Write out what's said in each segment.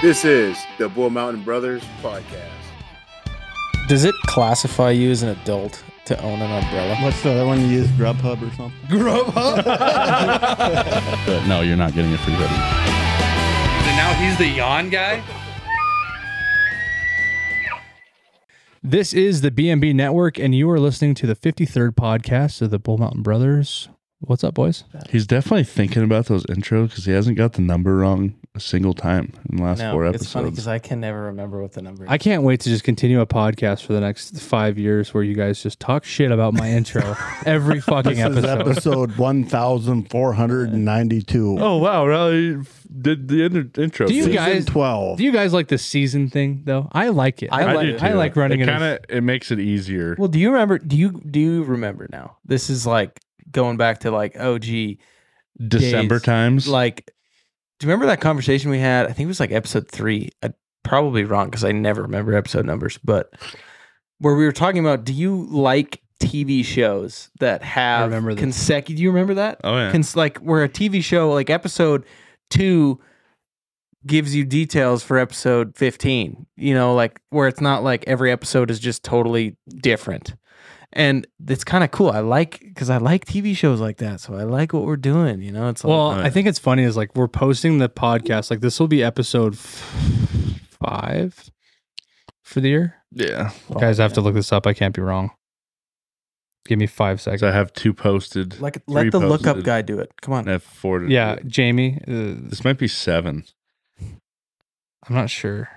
This is the Bull Mountain Brothers podcast. Does it classify you as an adult to own an umbrella? What's the other one you use? Grubhub or something? But no, you're not getting a free hoodie. And now he's the yawn guy. This is the BMB Network, and you are listening to the 53rd podcast of the Bull Mountain Brothers. What's up, boys? He's definitely thinking about those intros because he hasn't got the number wrong a single time in the last four No, it's funny episodes. because I can never remember what the number is. I can't wait to just continue a podcast for the next five years where you guys just talk shit about my intro every fucking episode. This is episode. episode 1492. oh wow, really did the in- intro? Do you Season guys- 12. Do you guys like the season thing though? I like it. I, I like do I like running it. it. Kind of it makes it easier. well, do you remember? Do you do you remember now? This is like going back to like oh, gee, December days. times. like. Do you remember that conversation we had? I think it was like episode three. I probably wrong because I never remember episode numbers, but where we were talking about, do you like TV shows that have remember this. consecutive? Do you remember that? oh yeah. Cons- like where a TV show like episode two gives you details for episode 15 you know like where it's not like every episode is just totally different and it's kind of cool i like because i like tv shows like that so i like what we're doing you know it's like Well, uh, I think it's funny is like we're posting the podcast. Like this will be episode f- five for the year. yeah. well, Guys, I have yeah. to look this up. I can't be wrong. Give me five seconds. So I have two posted. like let the lookup posted, guy do it come on I have four. To yeah, do. Jamie. Uh, This might be seven. I'm not sure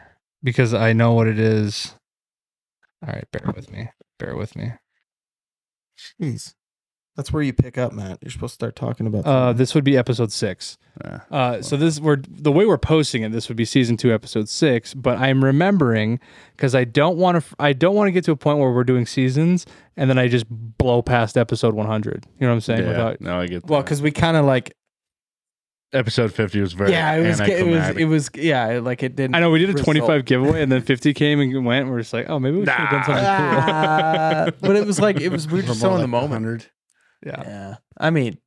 because I know what it is. All right, bear with me. Bear with me. Jeez that's where you pick up matt you're supposed to start talking about Uh, this would be episode six. Uh, Uh, so this we're the way we're posting it. This would be season two, episode six. But I'm remembering because I don't want to. I don't want to get to a point where we're doing seasons and then I just blow past episode 100. You know what I'm saying? yeah. Without, no, I get. well because we kind of like episode fifty was very. yeah it was it was it was yeah like it didn't I know we did a result. 25 giveaway and then 50 came and went. And we're just like, oh, maybe we should have done something cool. But it was like it was we were just more so in the moment 100. Yeah, yeah i mean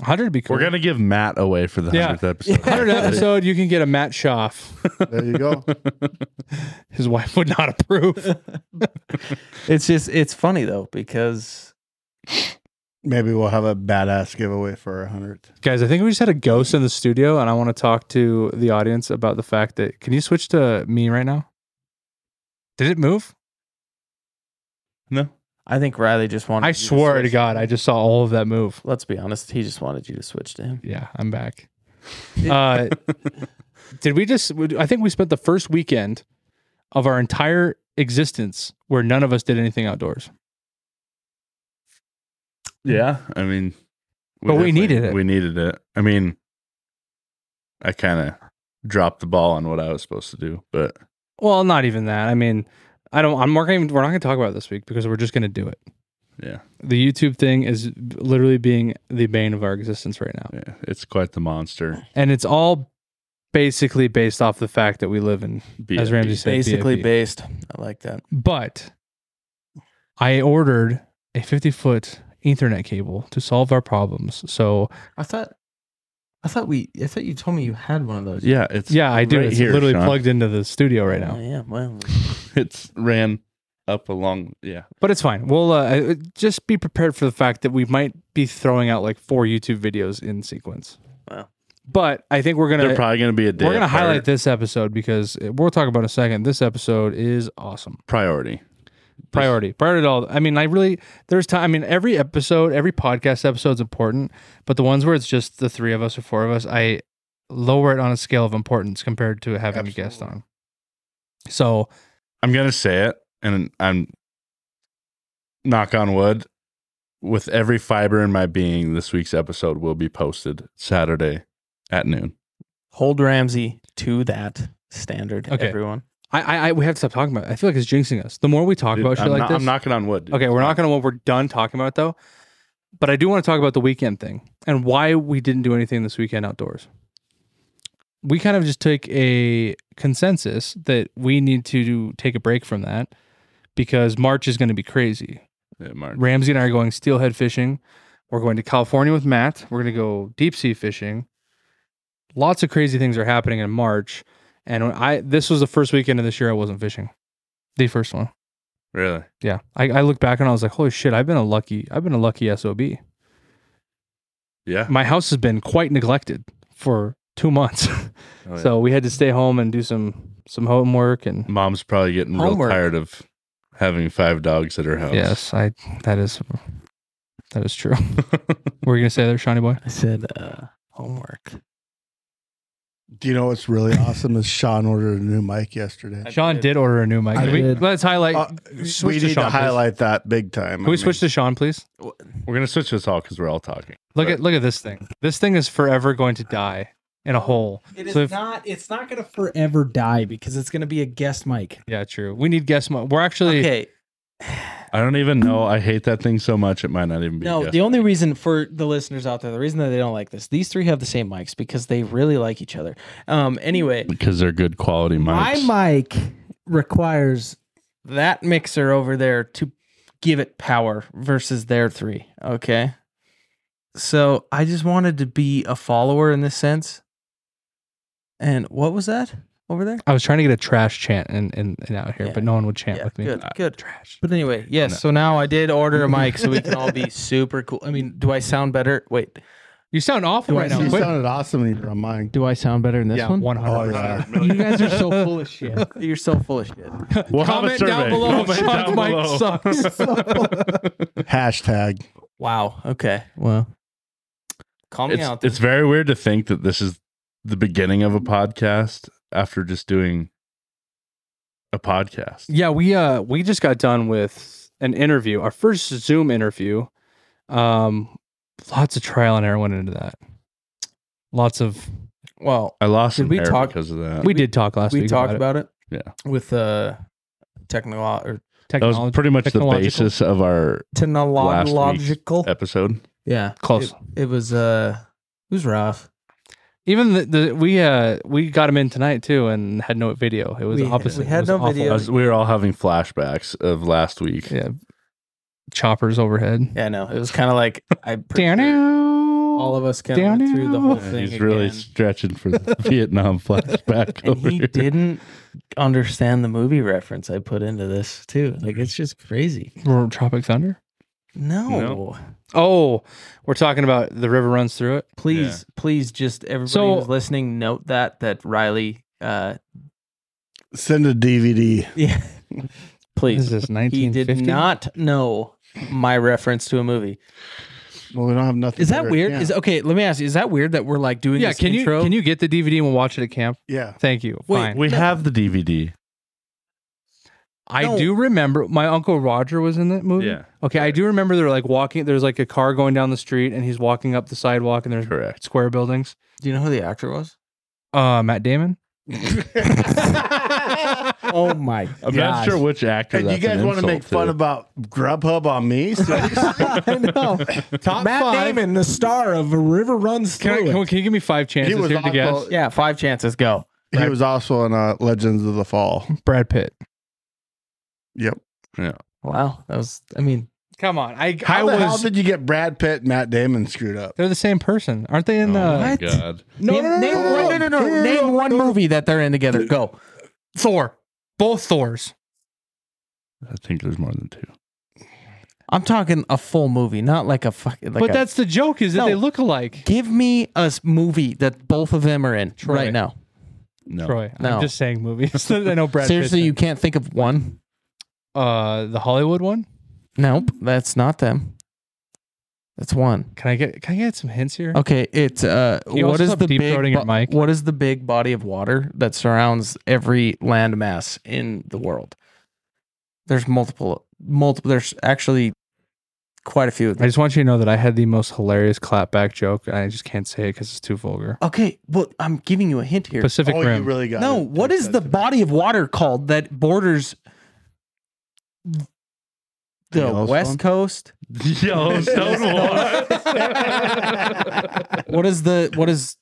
100 would be cool. We're gonna give Matt away for the Yeah. hundredth episode. 100 episode, you can get a Matt Schaff. There you go. His wife would not approve. it's just it's funny though because Maybe we'll have a badass giveaway for a 100. Guys, I think we just had a ghost in the studio, and I want to talk to the audience about the fact that can you switch to me right now? Did it move? no. i think riley just wanted I you swear to switch. God, I just saw all of that move. let's be honest he just wanted you to switch to him Yeah, I'm back. Uh, did we just? I think we spent the first weekend of our entire existence where none of us did anything outdoors. Yeah, I mean, But we needed it. We needed it. I mean, I kind of dropped the ball on what I was supposed to do, but Well, not even that. I mean, I don't. I'm not going. We're not going to talk about it this week because we're just going to do it. yeah, The YouTube thing is literally being the bane of our existence right now. yeah, it's quite the monster. and it's all basically based off the fact that we live in as BFB. Ramsey said basically BFE. based i like that but i ordered a 50 foot ethernet cable to solve our problems so i thought i thought we i thought you told me you had one of those Yeah, it's yeah i do right it's here, literally Sean. plugged into the studio right Oh, now yeah well It's ran up along. Yeah, but it's fine we'll uh, just be prepared for the fact that we might be throwing out like four youtube videos in sequence Wow. but i think we're gonna. they're gonna probably going to be a day. we're gonna apart. highlight this episode because we'll talk about it in a second this episode is awesome priority. Priority priority to all i mean i really there's time i mean every episode every podcast episode is important but the ones where it's just the three of us or four of us i lower it on a scale of importance compared to having a guest on so I'm gonna say it, and I'm knock on wood. With every fiber in my being, this week's episode will be posted Saturday at noon. hold ramsey to that standard Okay. everyone I, I i we have to stop talking about it i feel like it's jinxing us the more we talk Dude, about shit I'm, like not- this I'm knocking on wood. dude. okay we're not gonna when we're done talking about it though but i do want to talk about the weekend thing and why we didn't do anything this weekend outdoors we kind of just took a consensus that we need to take a break from that because march is going to be crazy Yeah, Mark. Ramsey and I are going steelhead fishing. We're going to California with Matt. We're going to go deep sea fishing. Lots of crazy things are happening in March. And when I this was the first weekend of this year I wasn't fishing. The first one. Really? Yeah. I, I look back and I was like, holy shit, I've been a lucky I've been a lucky SOB. Yeah. My house has been quite neglected for two months. Oh, yeah. So we had to stay home and do some some homework and mom's probably getting Homework. real tired of having five dogs at her house. yes, I that is that is true. what were you gonna say there, Shawnee boy? I said uh, homework. Do you know what's really awesome? Is Sean ordered a new mic yesterday. Sean did order a new mic. I Can we, did. let's highlight. Uh, switch we to need Sean, to please. highlight that big time. Can we switch to Sean, please? We're gonna switch this all because we're all talking. Look at look at this thing. This thing is forever going to die in a hole. It is So if- not. It's not going to forever die because it's going to be a guest mic. Yeah, true. We need guest mic. We're actually Okay. I don't even know. I hate that thing so much. It might not even be. No, the only reason for the listeners out there, the reason that they don't like this, these three have the same mics because they really like each other. Um. Anyway, because they're good quality mics. my mic requires that mixer over there to give it power versus their three. Okay. So I just wanted to be a follower in this sense. And what was that over there? I was trying to get a trash chant and and, and out here, Yeah. but no one would chant Yeah, with me. good, Uh, good. Trash. But anyway, yes. No. So now I did order a mic so we can all be super cool. I mean, do I sound better? Wait, You sound awful Do right I, now. you Quit. sounded awesome when you were on mine. do I sound better in this yeah, one? one Oh hundred. yeah. you guys are so full of shit. You're so full of shit. We'll Comment down below if Comment Sean's down mic below. sucks. Hashtag. Wow. Okay. Well, call me It's, out. it's very weird to think that this is the beginning of a podcast after just doing a podcast. Yeah, we uh we just got done with an interview, our first Zoom interview. Um, lots of trial and error went into that. Lots of well, I lost Did some we hair talk- because of that. we did talk last we week. We talked about, about it. Yeah. With uh, technical or it. that was pretty much the basis of our technological. episode. Yeah, Close. It, it was uh, it was rough. Even the, the we uh we got him in tonight too and had no video. It was We- opposite. we It had was no awful. video. I was- we were all having flashbacks of last week. Yeah, choppers overhead. Yeah, no, it was kind of like I Down all of us kind of went through the whole Yeah, thing. he's really again. stretching for the Vietnam flashback. and over he here. didn't understand the movie reference I put into this too. Like it's just crazy. Tropic Thunder. No, No. Oh, we're talking about the river runs through it. please, please, just everybody So- who's listening, note that that Riley. uh Send a DVD. Yeah, What is please. this? He Nineteen did fifty. not know my reference to a movie. Well, we don't have nothing. Is that better. weird? Yeah. Is okay. Let me ask you. Is that weird that we're like doing Yeah, this can intro? you can you get the DVD and we'll watch it at camp? yeah. Thank you. Wait, Fine. We No. have the DVD. I No. do remember my uncle Roger was in that movie. Yeah. Okay, I do remember they're like walking. There's like a car going down the street, and he's walking up the sidewalk, and there's Correct. square buildings. Do you know who the actor was? Uh, Matt Damon. Oh my I'm god! not sure which actor. And you that's guys an want to make insult fun about Grubhub on me? I know. Top Matt five. Damon, the star of A River Runs Can, I, can, It. can you give me five chances was here to guess? Yeah, five chances. Go. he was also in uh, Legends of the Fall. Brad Pitt. Yep. Yeah. Wow, that was. I mean, Come on, I How I the hell was. did you get Brad Pitt and Matt Damon screwed up? they're the same person, aren't they? In to. Oh uh, my What? god! No, name, no, no, name, no, no, no, no, no. Name one movie that they're in together. Go. Thor? Both Thors. I think there's more than two. I'm talking a full movie, not like a fuck. Like but a- that's the joke, is that No. they look alike. give me a s- movie that both of them are in Troy. right now. No. Troy, No. I'm just saying movies. I know Brad. Seriously, Pitt's you can't think of one? Uh the Hollywood one. Nope, that's not them. That's one. Can I get can I get some hints here? Okay, it's uh, Can you what also is stop the deep big throating your bo- mic? what is the big body of water that surrounds every landmass in the world? There's multiple, multiple. There's actually quite a few. Of I them. just want you to know that I had the most hilarious clapback joke. and I just can't say it because it's too vulgar. Okay, well, I'm giving you a hint here. Pacific oh, Rim. you really got No, it. what is the body of water called that borders the Yellowstone? west coast? Yellowstone What is the what is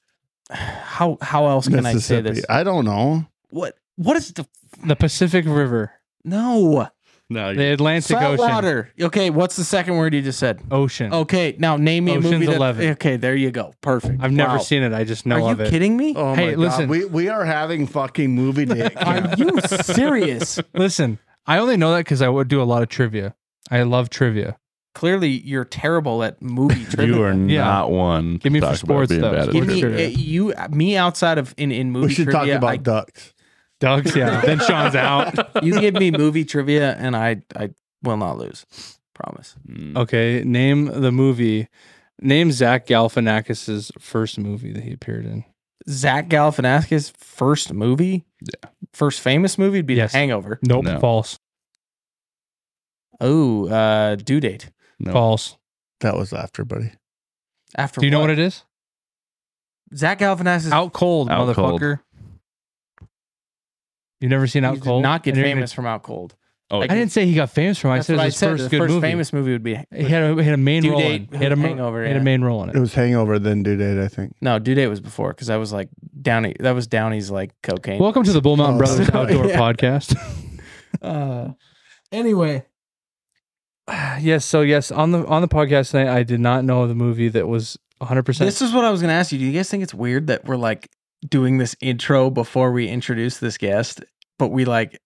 how how else can I say this? I don't know. What what is the the Pacific River. no? No, The Atlantic Salt Ocean. water. Okay, what's the second word you just said? Ocean. Okay, now name me a movie. That, 11. Okay, there you go. Perfect. I've never Wow. seen it. I just know Are of you it. kidding me? Oh Hey, my listen. god, we we are having fucking movie day. Are you serious? Listen, I only know that because I would do a lot of trivia. I love trivia. Clearly, you're terrible at movie trivia. you are Yeah. not one. Give me for sports, though. bad Give Give me trivia. uh, you me outside of in in movie trivia. we should talk trivia. about I- ducks. Doug's, yeah. then Sean's out. you give me movie trivia, and I I will not lose. Promise. Mm. Okay, name the movie. Name Zach Galifianakis's first movie that he appeared in. Zach Galifianakis' first movie, Yeah. first famous movie would be Yes. The Hangover. Nope, No. false. Oh, uh, due date No. False. That was after, buddy. after. Do you know what it is? Zach Galifianakis? Out cold, Out Cold. motherfucker. You've never seen he Out did Cold? not get And famous from Out Cold. Oh, Gonna, I didn't say he got famous from it. I That's said it what I was his said. first the good first movie. famous movie would be He had a, he had a main Due role Date, in it. He had a, ma- Hangover, he had a yeah. main role in It it. was Hangover, then Due Date, I think. no due date was before because that was like Downey. That was Downey's like cocaine. Welcome to the Bull Mountain Oh, Brothers so- Outdoor yeah. Podcast. Uh, anyway, yes, so yes, on the on the podcast tonight, I did not know the movie that was 100. percent this is what I was gonna ask you. Do you guys think it's weird that we're like doing this intro before we introduce this guest, but we like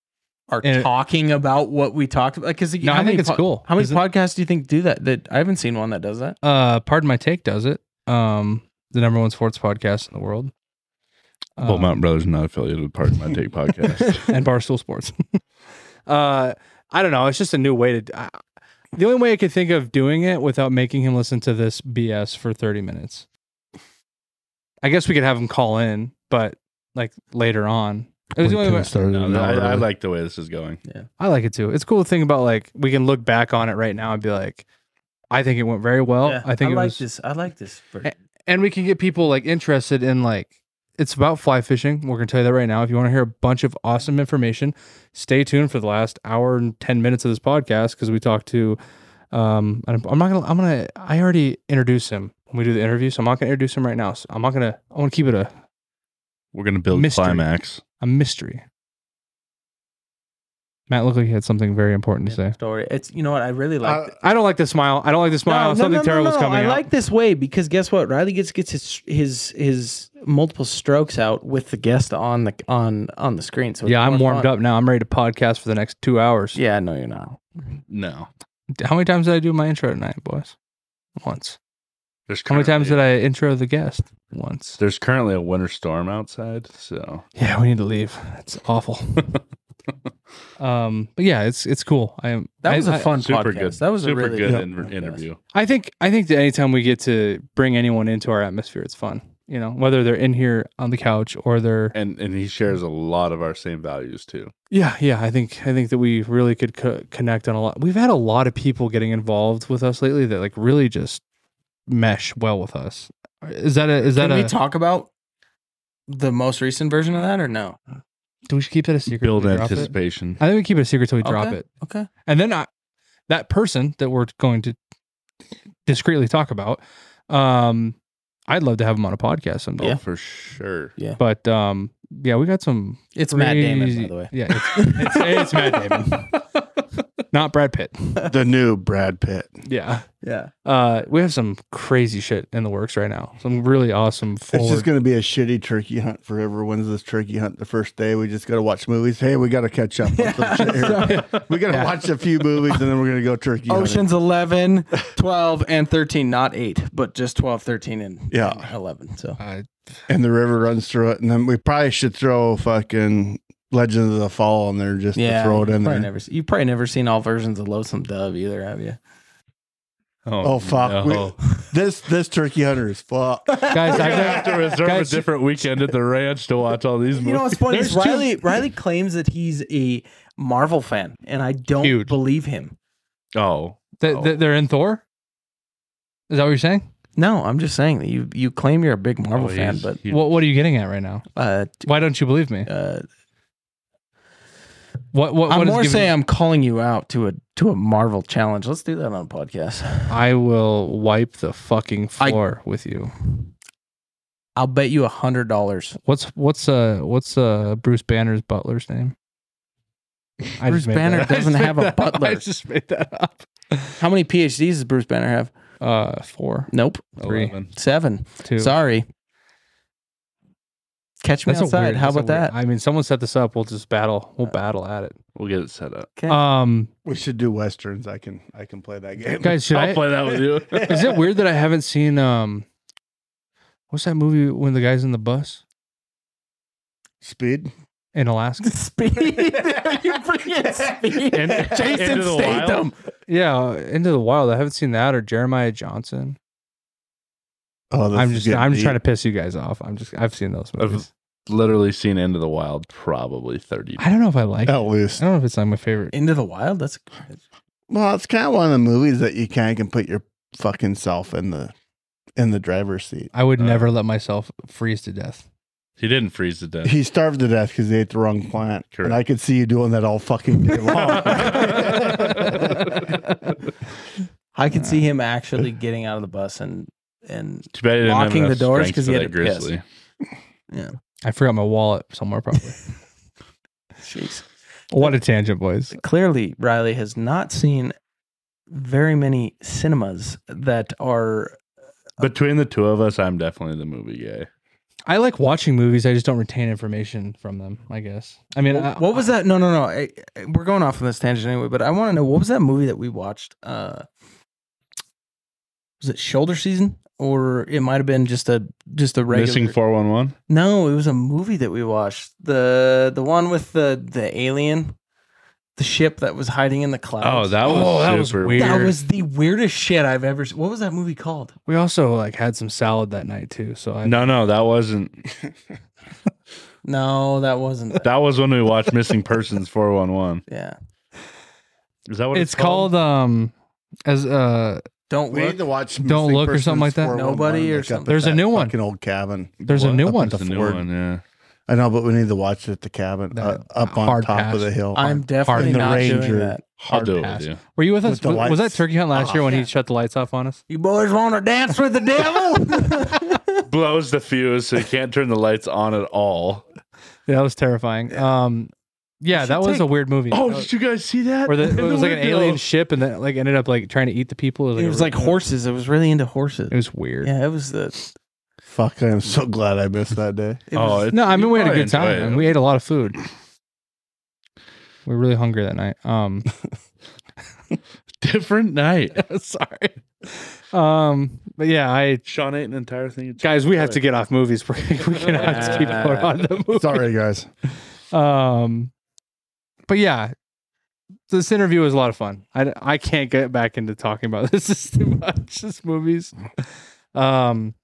are And it- talking about what we talked about? Because No, I think it's cool. How many 'Cause it- podcasts do you think do that? That I haven't seen one that does that. Uh, Pardon My Take does it. Um, the number one sports podcast in the world. Bull Um, Mountain Brothers not affiliated with Pardon My Take podcast. and Barstool Sports. uh, I don't know. It's just a new way to. I the only way I could think of doing it without making him listen to this BS for 30 minutes. I guess we could have him call in, but like later on. It was the only way. started No, an I, I like the way this is going. I like it too. It's a cool thing about like we can look back on it right now and be like, I think it went very well. I think it like was, this. I like this. Eh, and we can get people like interested in like it's about fly fishing. We're gonna tell you that right now. If you want to hear a bunch of awesome information, stay tuned for the last hour and ten minutes of this podcast because we talked to. Um, and I'm not gonna. I'm gonna. I already introduced him when we do the interview, so I'm not gonna introduce him right now. So I'm not gonna. I want to keep it a We're gonna build Mystery. climax. A mystery. Matt looked like he had something very important to say. story. It's you know what I really like. Uh, I don't like the smile. I don't like the smile. No, no, something no, no, terrible's no. coming I out. like this way because guess what? Riley gets gets his his his multiple strokes out with the guest on the on on the screen. So yeah, I'm warmed fun. up now. I'm ready to podcast for the next two hours. Yeah, no, you're not. No, How many times did I do my intro tonight, boys? Once. There's How many times did I intro the guest? Once. There's currently a winter storm outside, so Yeah, we need to leave. It's awful. um, but yeah, it's it's cool. I am. That was a I- fun super podcast. good. That was super a really good good in- interview. I think I think that anytime we get to bring anyone into our atmosphere, it's fun. You know, whether they're in here on the couch or they're And and he shares a lot of our same values too. yeah yeah. I think I think that we really could co- connect on a lot. We've had a lot of people getting involved with us lately that like really just mesh well with us. Is that a is that Can a we talk about the most recent version of that or no? do we should keep that a secret? Build till we drop it? anticipation. I think we keep it a secret till we drop Okay. it. Okay. And then I, that person that we're going to discreetly talk about, um, I'd love to have him on a podcast someday. Yeah. Oh, for sure. Yeah. But um, yeah, we got some. It's Matt Damon, crazy- by the way. Yeah, it's, it's, it's Matt Damon, not Brad Pitt. the new Brad Pitt. Yeah. Yeah. Uh, we have some crazy shit in the works right now. Some really awesome. It's just going to be a shitty turkey hunt for whoever wins this turkey hunt the first day. We just got to watch movies. Hey, we got to catch up. on some shit here. we got to Yeah. watch a few movies and then we're going to go turkey hunting. Oceans 11, 12, and 13, not 8, but just 12, 13, and Yeah. and 11. So uh, and the river runs through it. And then we probably should throw fucking Legend of the Fall in there just yeah, to throw it in there. Never, you've probably never seen all versions of Lonesome Dove either, have you? Oh, fuck. no. This this turkey hunter is fuck. guys, We're gonna I have to reserve guys- a different weekend at the ranch to watch all these movies. You know what's funny? is There's two- Riley Riley claims that he's a Marvel fan, and I don't Huge. believe him. Oh, th- th- they're in Thor. Is that what you're saying? No, I'm just saying that you you claim you're a big Marvel Oh, fan, but What What are you getting at right now? uh, Why don't you believe me? uh, What What, I'm what is more giving- saying I'm calling you out to a to a Marvel challenge. Let's do that on a podcast. I will wipe the fucking I- floor with you. I'll bet you a hundred dollars. What's what's uh what's uh Bruce Banner's butler's name? I Bruce Banner that- I just doesn't have a that up. I butler. just made that up. How many PhDs does Bruce Banner have? Uh, four, Nope. three, Eleven. Seven. two. Sorry. Catch me That's a outside. weird- How that's a about weird- that? I mean, someone set this up. We'll just battle. We'll battle at it. We'll get it set up. Okay. Um, We should do westerns. I can I can play that game. guys, should I'll I? play that with you. Is it weird that I haven't seen um, what's that movie when the guy's in the bus Speed. in Alaska? Speed. you forget speed. In- Jason Into the Wild? Statham. Yeah, uh, Into the Wild. I haven't seen that or Jeremiah Johnson. Oh, I'm just I'm just deep. trying to piss you guys off. I'm just I've seen those I've movies. literally seen Into the Wild probably 30 I don't know if I like. it. At least. I don't know if it's like my favorite. Into the Wild. That's Well, it's kind of one of the movies that you kind of can put your fucking self in the in the driver's seat. I would Uh, never let myself freeze to death. He didn't freeze to death. He starved to death because he ate the wrong plant, Correct. and I could see you doing that all fucking day long. I could see him actually getting out of the bus and and Too bad he didn't have locking the enough doors strength 'cause for he that had to piss. grizzly. I forgot my wallet somewhere probably. jeez. what a tangent, boys. Clearly, Riley has not seen very many cinemas that are Between the two of us, I'm definitely the movie guy. I like watching movies. I just don't retain information from them. I guess. I mean, I, what was that? No, no, no. I, I- we're going off on this tangent anyway, but I want to know what was that movie that we watched? Uh, was it Shoulder Season, or it might have been just a just a regular? Missing 411? No, it was a movie that we watched. the The one with the the alien, the ship that was hiding in the clouds. Oh, that was Oh, that was super weird. that was the weirdest shit I've ever. seen. What was that movie called? We also like had some salad that night too. So I, No, no, that wasn't. No, that wasn't. That was when we watched Missing Persons 411. yeah, Is that what it's called It's called um as uh don't we look. need to watch. Don't Missing Look or something like Persons that? 411, Nobody or like up something. at There's a that new one. Fucking old cabin. there's a What? new Up one. at That's the new Ford. one, yeah. I know, but we need to watch it at the cabin, uh, That- up on hard top pass. of the hill. I'm definitely in the not doing Ranger. that. I'll Hard do it pass. with you. Were you with us? With the Was, was that lights. Turkey Hunt last Oh, year when yeah. he shut the lights off on us? You boys want to dance with the devil? Blows the fuse so you can't turn the lights on at all. Yeah, that was terrifying. Um, yeah, should that was take- a weird movie. Oh, That was- did you guys see that? where the, it was the like an window. alien ship and then like ended up like trying to eat the people. it was a- like horses. It was really into horses. It was weird. yeah, it was the. Fuck! I am so glad I missed that day. It Oh, was, it- No, I mean you we had a probably good time it. and we ate a lot of food. We were really hungry that night. Um, Different night. sorry. Um, but yeah, I Sean ate an entire thing. of guys, we have to get off movies. We we cannot keep going on the movie. Sorry, guys. Um, but yeah, this interview was a lot of fun. I, I can't get back into talking about this. This too much. This movies. Um,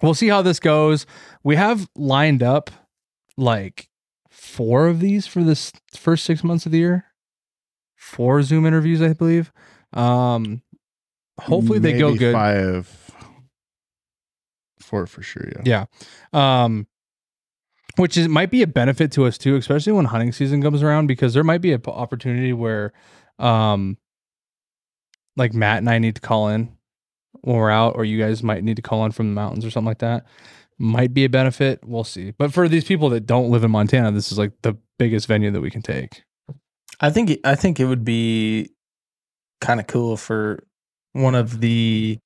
we'll see how this goes. We have lined up like four of these for this first six months of the year. Four Zoom interviews, I believe. Um, hopefully they go Maybe good. Five. Four for sure. Yeah. Yeah. Um which is might be a benefit to us too, especially when hunting season comes around because there might be an opportunity where um like Matt and I need to call in when we're out or you guys might need to call in from the mountains or something like that. Might be a benefit, we'll see. But for these people that don't live in Montana, this is like the biggest venue that we can take. I think. it- I think it would be kind of cool for one of the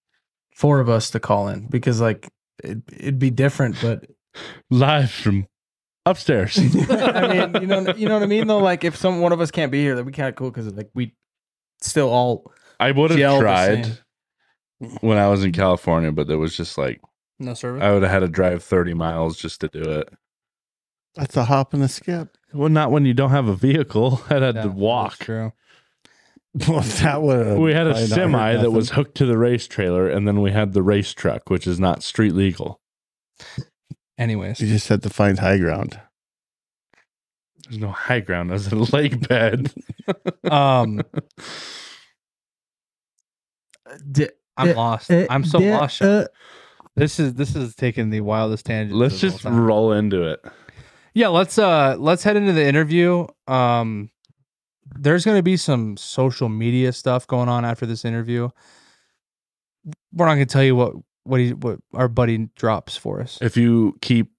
four of us to call in because, like, it, it'd be different. But live from upstairs. I mean, you know, you know what I mean. Though, like, if some one of us can't be here, that'd be kind of cool because, like, we still all I would have the tried when I was in California, but there was just like No service. I would have had to drive 30 miles just to do it. That's a hop and a skip. Well, not when you don't have a vehicle. I had to walk. True. Well, that would. We had a semi that was hooked to the race trailer, and then we had the race truck, which is not street legal. Anyways. You just had to find high ground. There's no high ground. There's a lake bed. Um D- I'm Uh, lost. uh, I'm so d- lost. Uh, This is this is taking the wildest tangent. Let's just roll into it. yeah. Let's uh let's head into the interview. Um, there's going to be some social media stuff going on after this interview. We're not going to tell you what what he what our buddy drops for us. If you keep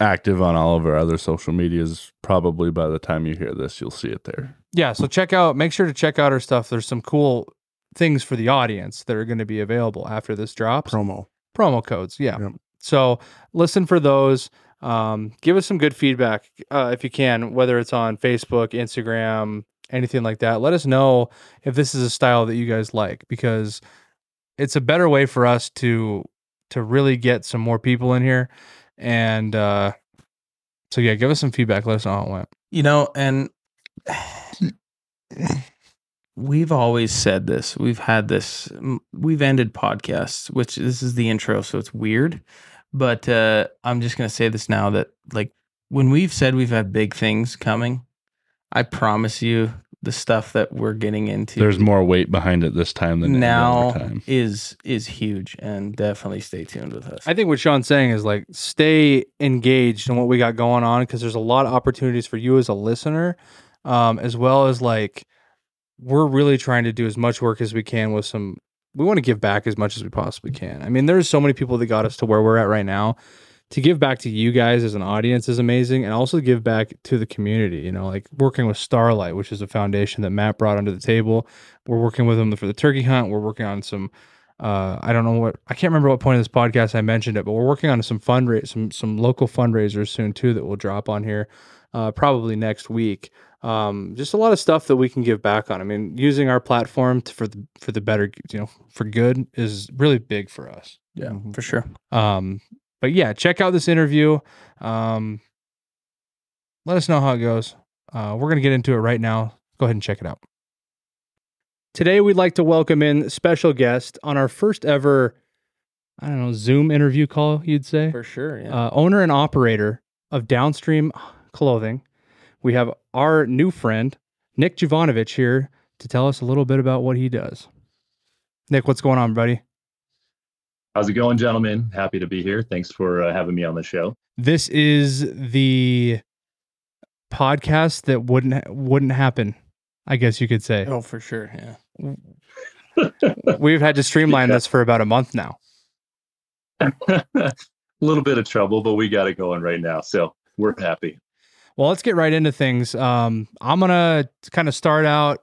active on all of our other social medias. Probably by the time you hear this, you'll see it there. Yeah, so check out make sure to check out our stuff. There's some cool things for the audience that are going to be available after this drops. Promo. promo codes. Yeah. Yep. So listen for those. Um, give us some good feedback uh, if you can, whether it's on Facebook, Instagram, anything like that. Let us know if this is a style that you guys like because it's a better way for us to to really get some more people in here. And uh, so yeah, give us some feedback. Let us know how it went. You know, and we've always said this. We've had this. We've ended podcasts, which this is the intro, so it's weird. But uh, I'm just gonna say this now that like when we've said we've had big things coming, I promise you the stuff that we're getting into There's more weight behind it this time than any now other time. is is huge, and definitely stay tuned with us. I think what Sean's saying is like stay engaged in what we got going on because there's a lot of opportunities for you as a listener, um, as well as like we're really trying to do as much work as we can with some. We want to give back as much as we possibly can. I mean, there's so many people that got us to where we're at right now. To give back to you guys as an audience is amazing, and also give back to the community. You know, like working with Starlight, which is a foundation that Matt brought under the table. We're working with them for the turkey hunt. We're working on some uh, I don't know what I can't remember what point of this podcast I mentioned it, but we're working on some fundraise some some local fundraisers soon too that will drop on here, uh, probably next week. Um, just a lot of stuff that we can give back on. I mean, using our platform to, for the for the better, you know, for good is really big for us. yeah, for sure. Um, but yeah, check out this interview. Um, let us know how it goes. Uh, we're going to get into it right now. Go ahead and check it out. Today, we'd like to welcome in special guest on our first ever, I don't know, Zoom interview call, you'd say. For sure. Yeah. Uh, owner and operator of Downstream Clothing. We have our new friend, Nic Jovanovich, here to tell us a little bit about what he does. Nic, what's going on, buddy? How's it going, gentlemen? Happy to be here. Thanks for uh, having me on the show. This is the podcast that wouldn't wouldn't happen. I guess you could say. oh, for sure. Yeah. We've had to streamline Yeah. this for about a month now. a little bit of trouble, but we got it going right now. So we're happy. Well, let's get right into things. Um, I'm gonna kind of start out.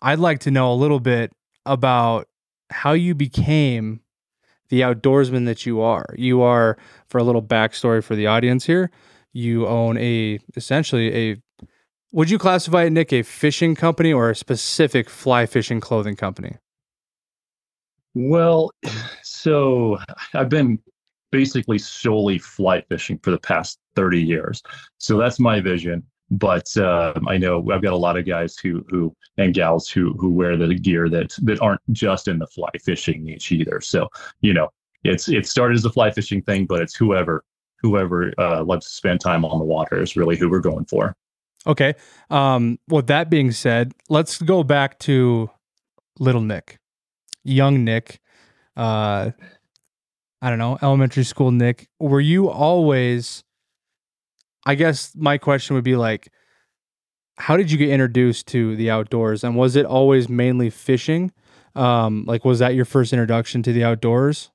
I'd like to know a little bit about how you became the outdoorsman that you are. You are, for a little backstory for the audience here, you own a essentially a. Would you classify it, Nic, a fishing company or a specific fly fishing clothing company? Well, so I've been basically solely fly fishing for the past 30 years. So that's my vision. But uh, I know I've got a lot of guys who who and gals who who wear the gear that that aren't just in the fly fishing niche either. So you know, it's it started as a fly fishing thing, but it's whoever whoever uh, loves to spend time on the water is really who we're going for. Okay. Um, with that being said, let's go back to little Nic, young Nic. Uh, I don't know, elementary school Nic. Were you always? I guess my question would be like, how did you get introduced to the outdoors, and was it always mainly fishing? Um, like, was that your first introduction to the outdoors?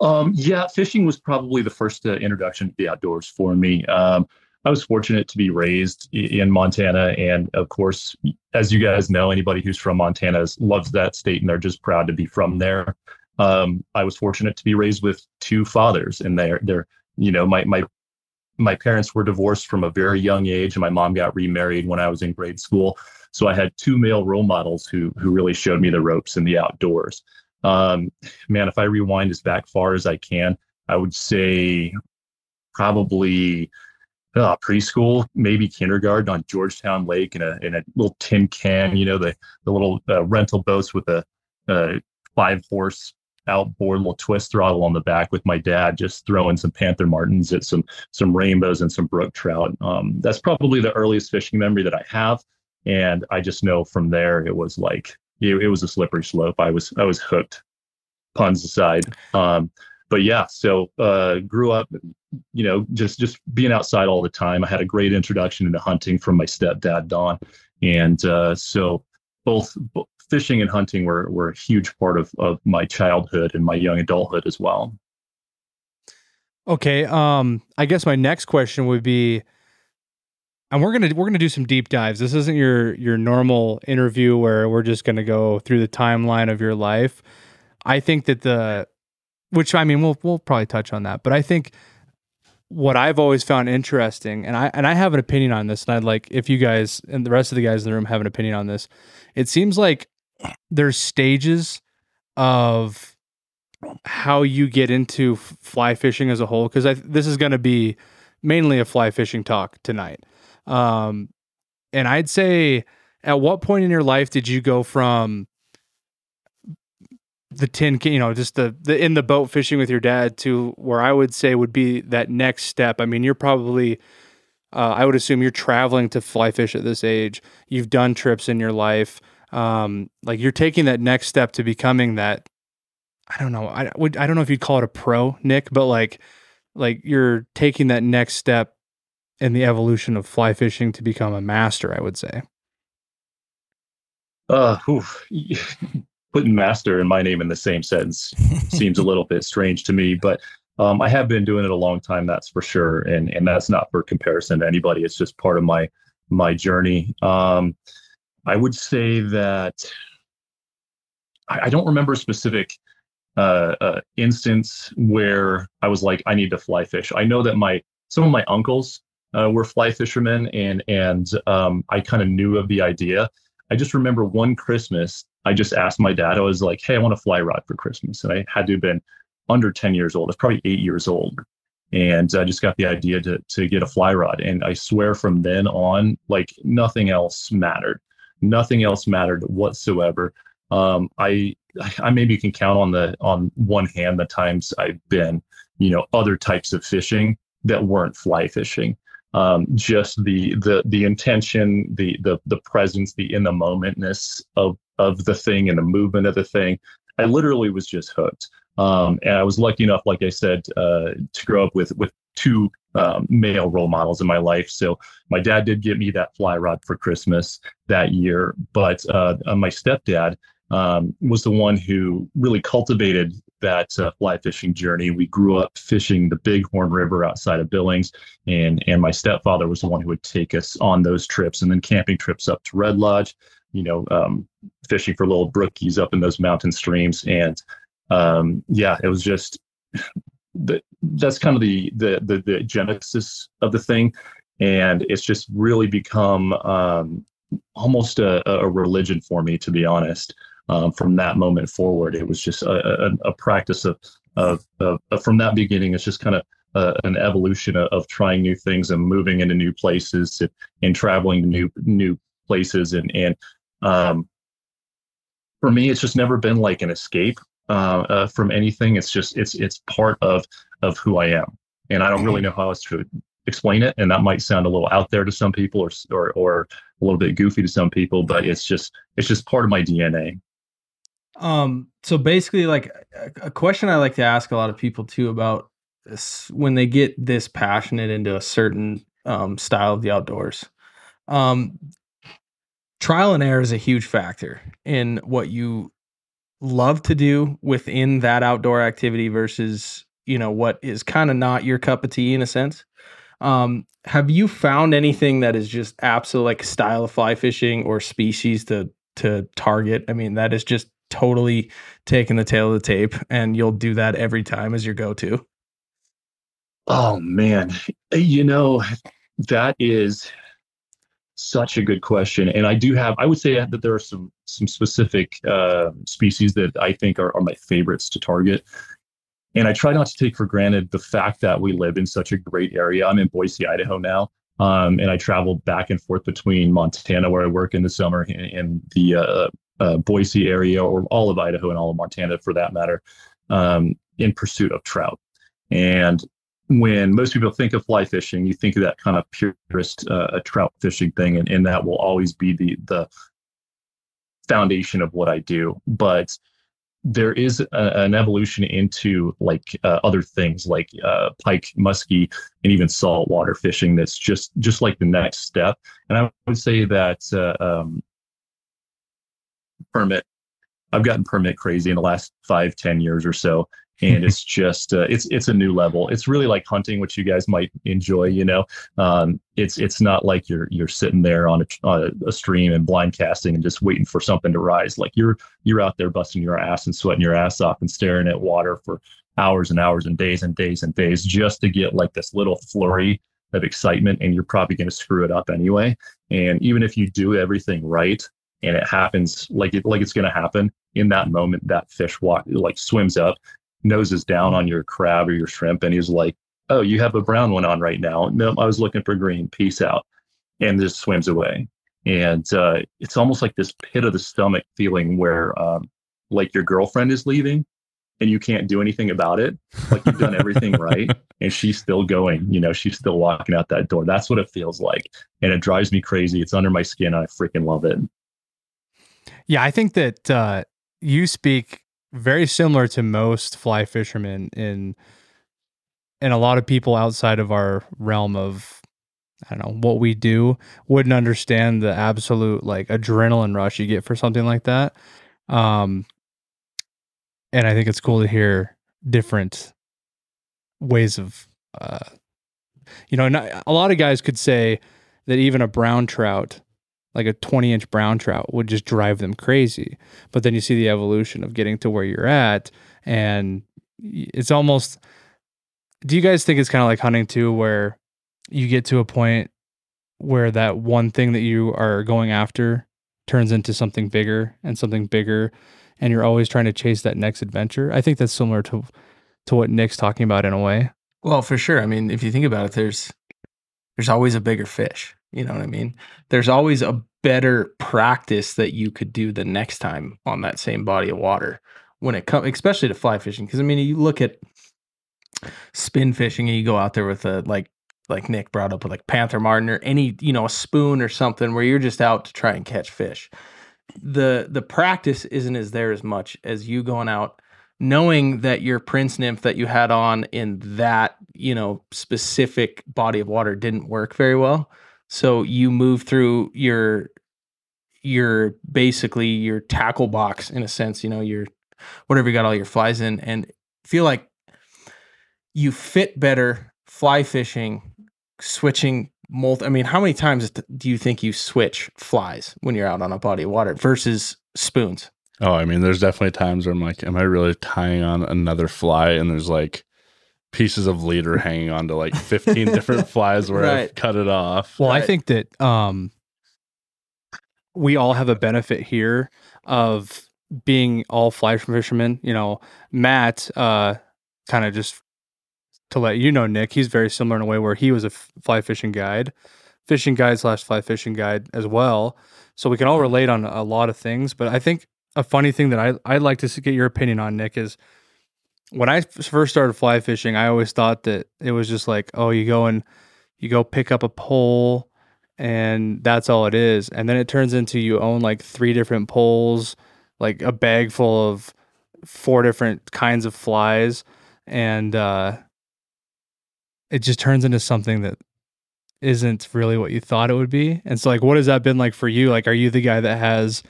Um, yeah, fishing was probably the first uh, introduction to the outdoors for me. Um, I was fortunate to be raised in Montana, and of course, as you guys know, anybody who's from Montana loves that state, and they're just proud to be from there. Um, I was fortunate to be raised with two fathers, and they're they're you know my my my parents were divorced from a very young age, and my mom got remarried when I was in grade school. So I had two male role models who who really showed me the ropes in the outdoors. Um, man, if I rewind as back far as I can, I would say probably uh, preschool, maybe kindergarten on Georgetown Lake in a in a little tin can. You know the the little uh, rental boats with a, uh five horse outboard little twist throttle on the back with my dad just throwing some panther martins at some some rainbows and some brook trout. Um, that's probably the earliest fishing memory that i have. And i just know from there it was like it, it was a slippery slope. I was i was hooked puns aside. Um, but yeah so uh, grew up you know just just being outside all the time. I had a great introduction into hunting from my stepdad don. And uh, so both bo- fishing and hunting were were a huge part of of my childhood and my young adulthood as well Okay. Um, I guess my next question would be, and we're gonna we're gonna do some deep dives. This isn't your your normal interview where we're just gonna go through the timeline of your life. I think that the, which I mean, we'll we'll probably touch on that, but I think what I've always found interesting, and I and I have an opinion on this, and I'd like if you guys and the rest of the guys in the room have an opinion on this. It seems like there's stages of how you get into fly fishing as a whole because this is going to be mainly a fly fishing talk tonight. Um, and i'd say at what point in your life did you go from the tin you know just the, the in the boat fishing with your dad to where i would say would be that next step? I mean you're probably uh, i would assume you're traveling to fly fish at this age. You've done trips in your life um, like you're taking that next step to becoming that I don't know. I would I don't know if you'd call it a pro, Nic, but like like you're taking that next step in the evolution of fly fishing to become a master, I would say. Uh oof. putting master and my name in the same sentence seems a little bit strange to me, but um, I have been doing it a long time, that's for sure, and and that's not for comparison to anybody. It's just part of my my journey. Um, I would say that I, I don't remember a specific uh, uh, instance where I was like, I need to fly fish. I know that my some of my uncles uh, were fly fishermen, and and um, I kind of knew of the idea. I just remember one Christmas, I just asked my dad. I was like, Hey, I want a fly rod for Christmas, and I had to have been under ten years old. I was probably eight years old, and I just got the idea to to get a fly rod. And I swear, from then on, like nothing else mattered. Nothing else mattered whatsoever. Um, I I maybe can count on the on one hand the times I've been, you know, other types of fishing that weren't fly fishing. Um, just the the the intention, the the the presence, the in the momentness of of the thing and the movement of the thing. I literally was just hooked. Um, and I was lucky enough, like I said, uh, to grow up with with two um, male role models in my life. So my dad did get me that fly rod for Christmas that year, but uh, uh my stepdad um, was the one who really cultivated that uh, fly fishing journey. We grew up fishing the Bighorn River outside of Billings, and and my stepfather was the one who would take us on those trips, and then camping trips up to Red Lodge. You know, um, fishing for little brookies up in those mountain streams, and um, yeah, it was just the, that's kind of the, the the the genesis of the thing, and it's just really become um, almost a, a religion for me, to be honest um, from that moment forward. It was just a, a, a practice of, of, of, of, from that beginning. It's just kind of uh, an evolution of, of, trying new things and moving into new places and, and traveling to new new places. And and um, for me, it's just never been like an escape uh, uh, from anything. It's just it's it's part of of who I am, and I don't really know how else to explain it and that might sound a little out there to some people or or or a little bit goofy to some people but it's just it's just part of my DNA um, so basically, like a question I like to ask a lot of people too about this when they get this passionate into a certain um, style of the outdoors. Um, trial and error is a huge factor in what you love to do within that outdoor activity versus you know what is kind of not your cup of tea in a sense um, have you found anything that is just absolute like style of fly fishing or species to to target i mean that is just totally taking the tail of the tape and you'll do that every time as your go-to? Oh man, you know, that is such a good question. And I do have, I would say that there are some some specific uh, species that I think are, are my favorites to target. And I try not to take for granted the fact that we live in such a great area. I'm in Boise, Idaho now. Um, and I travel back and forth between Montana, where I work in the summer, and the uh, uh, Boise area or all of Idaho and all of Montana for that matter um, in pursuit of trout. And when most people think of fly fishing, you think of that kind of purist uh, trout fishing thing, and, and that will always be the the foundation of what I do. But there is a, an evolution into like uh, other things like uh, pike, muskie, and even saltwater fishing. That's just just like the next step. And I would say that uh, um, permit. I've gotten permit crazy in the last five, ten years or so. And it's just uh, it's it's a new level. It's really like hunting, which you guys might enjoy. You know, um, it's it's not like you're you're sitting there on a, on a stream and blind casting and just waiting for something to rise. Like you're you're out there busting your ass and sweating your ass off and staring at water for hours and hours and days and days and days just to get like this little flurry of excitement and you're probably going to screw it up anyway and even if you do everything right and it happens like it like it's going to happen in that moment that fish walk like swims up noses down on your crab or your shrimp and he's like oh you have a brown one on right now. No i was looking for green. Peace out. And just swims away. And uh, it's almost like this pit of the stomach feeling where um, like your girlfriend is leaving and you can't do anything about it. Like you've done everything right and she's still going you know she's still walking out that door. That's what it feels like. And it drives me crazy. It's under my skin i freaking love it. Yeah, I think that uh, you speak very similar to most fly fishermen in and a lot of people outside of our realm of I don't know what we do wouldn't understand the absolute like adrenaline rush you get for something like that. Um, and I think it's cool to hear different ways of, uh, you know, not, a lot of guys could say that even a brown trout, like a 20 inch brown trout, would just drive them crazy. But then you see the evolution of getting to where you're at, and it's almost. Do you guys think it's kind of like hunting too, where you get to a point where that one thing that you are going after turns into something bigger and something bigger, and you're always trying to chase that next adventure? I think that's similar to to what Nic's talking about in a way. Well, for sure. I mean, if you think about it, there's there's always a bigger fish. You know what I mean? There's always a better practice that you could do the next time on that same body of water when it comes, especially to fly fishing. Because I mean, you look at spin fishing and you go out there with a like like Nic brought up with like Panther Martin or any you know a spoon or something where you're just out to try and catch fish. The the practice isn't as there as much as you going out knowing that your prince nymph that you had on in that you know specific body of water didn't work very well so you move through your your basically your tackle box in a sense you know your whatever you got all your flies in and feel like you fit better fly fishing switching multi i mean how many times do you think you switch flies when you're out on a body of water versus spoons Oh, I mean, there's definitely times where I'm like, am I really tying on another fly? And there's like pieces of leader hanging on to like 15 different flies where I've cut it off. Well, I think that um, we all have a benefit here of being all fly fishermen. You know, Matt, uh, kind of just to let you know, Nic, he's very similar in a way where he was a f- fly fishing guide, fishing guide slash fly fishing guide as well. So we can all relate on a lot of things. But I think a funny thing that I I'd like to get your opinion on, Nic, is when I first started fly fishing, I always thought that it was just like, oh, you go and you go pick up a pole and that's all it is. And then it turns into you own like three different poles, like a bag full of four different kinds of flies. And uh, it just turns into something that isn't really what you thought it would be. And so, like, what has that been like for you? Like, are you the guy that has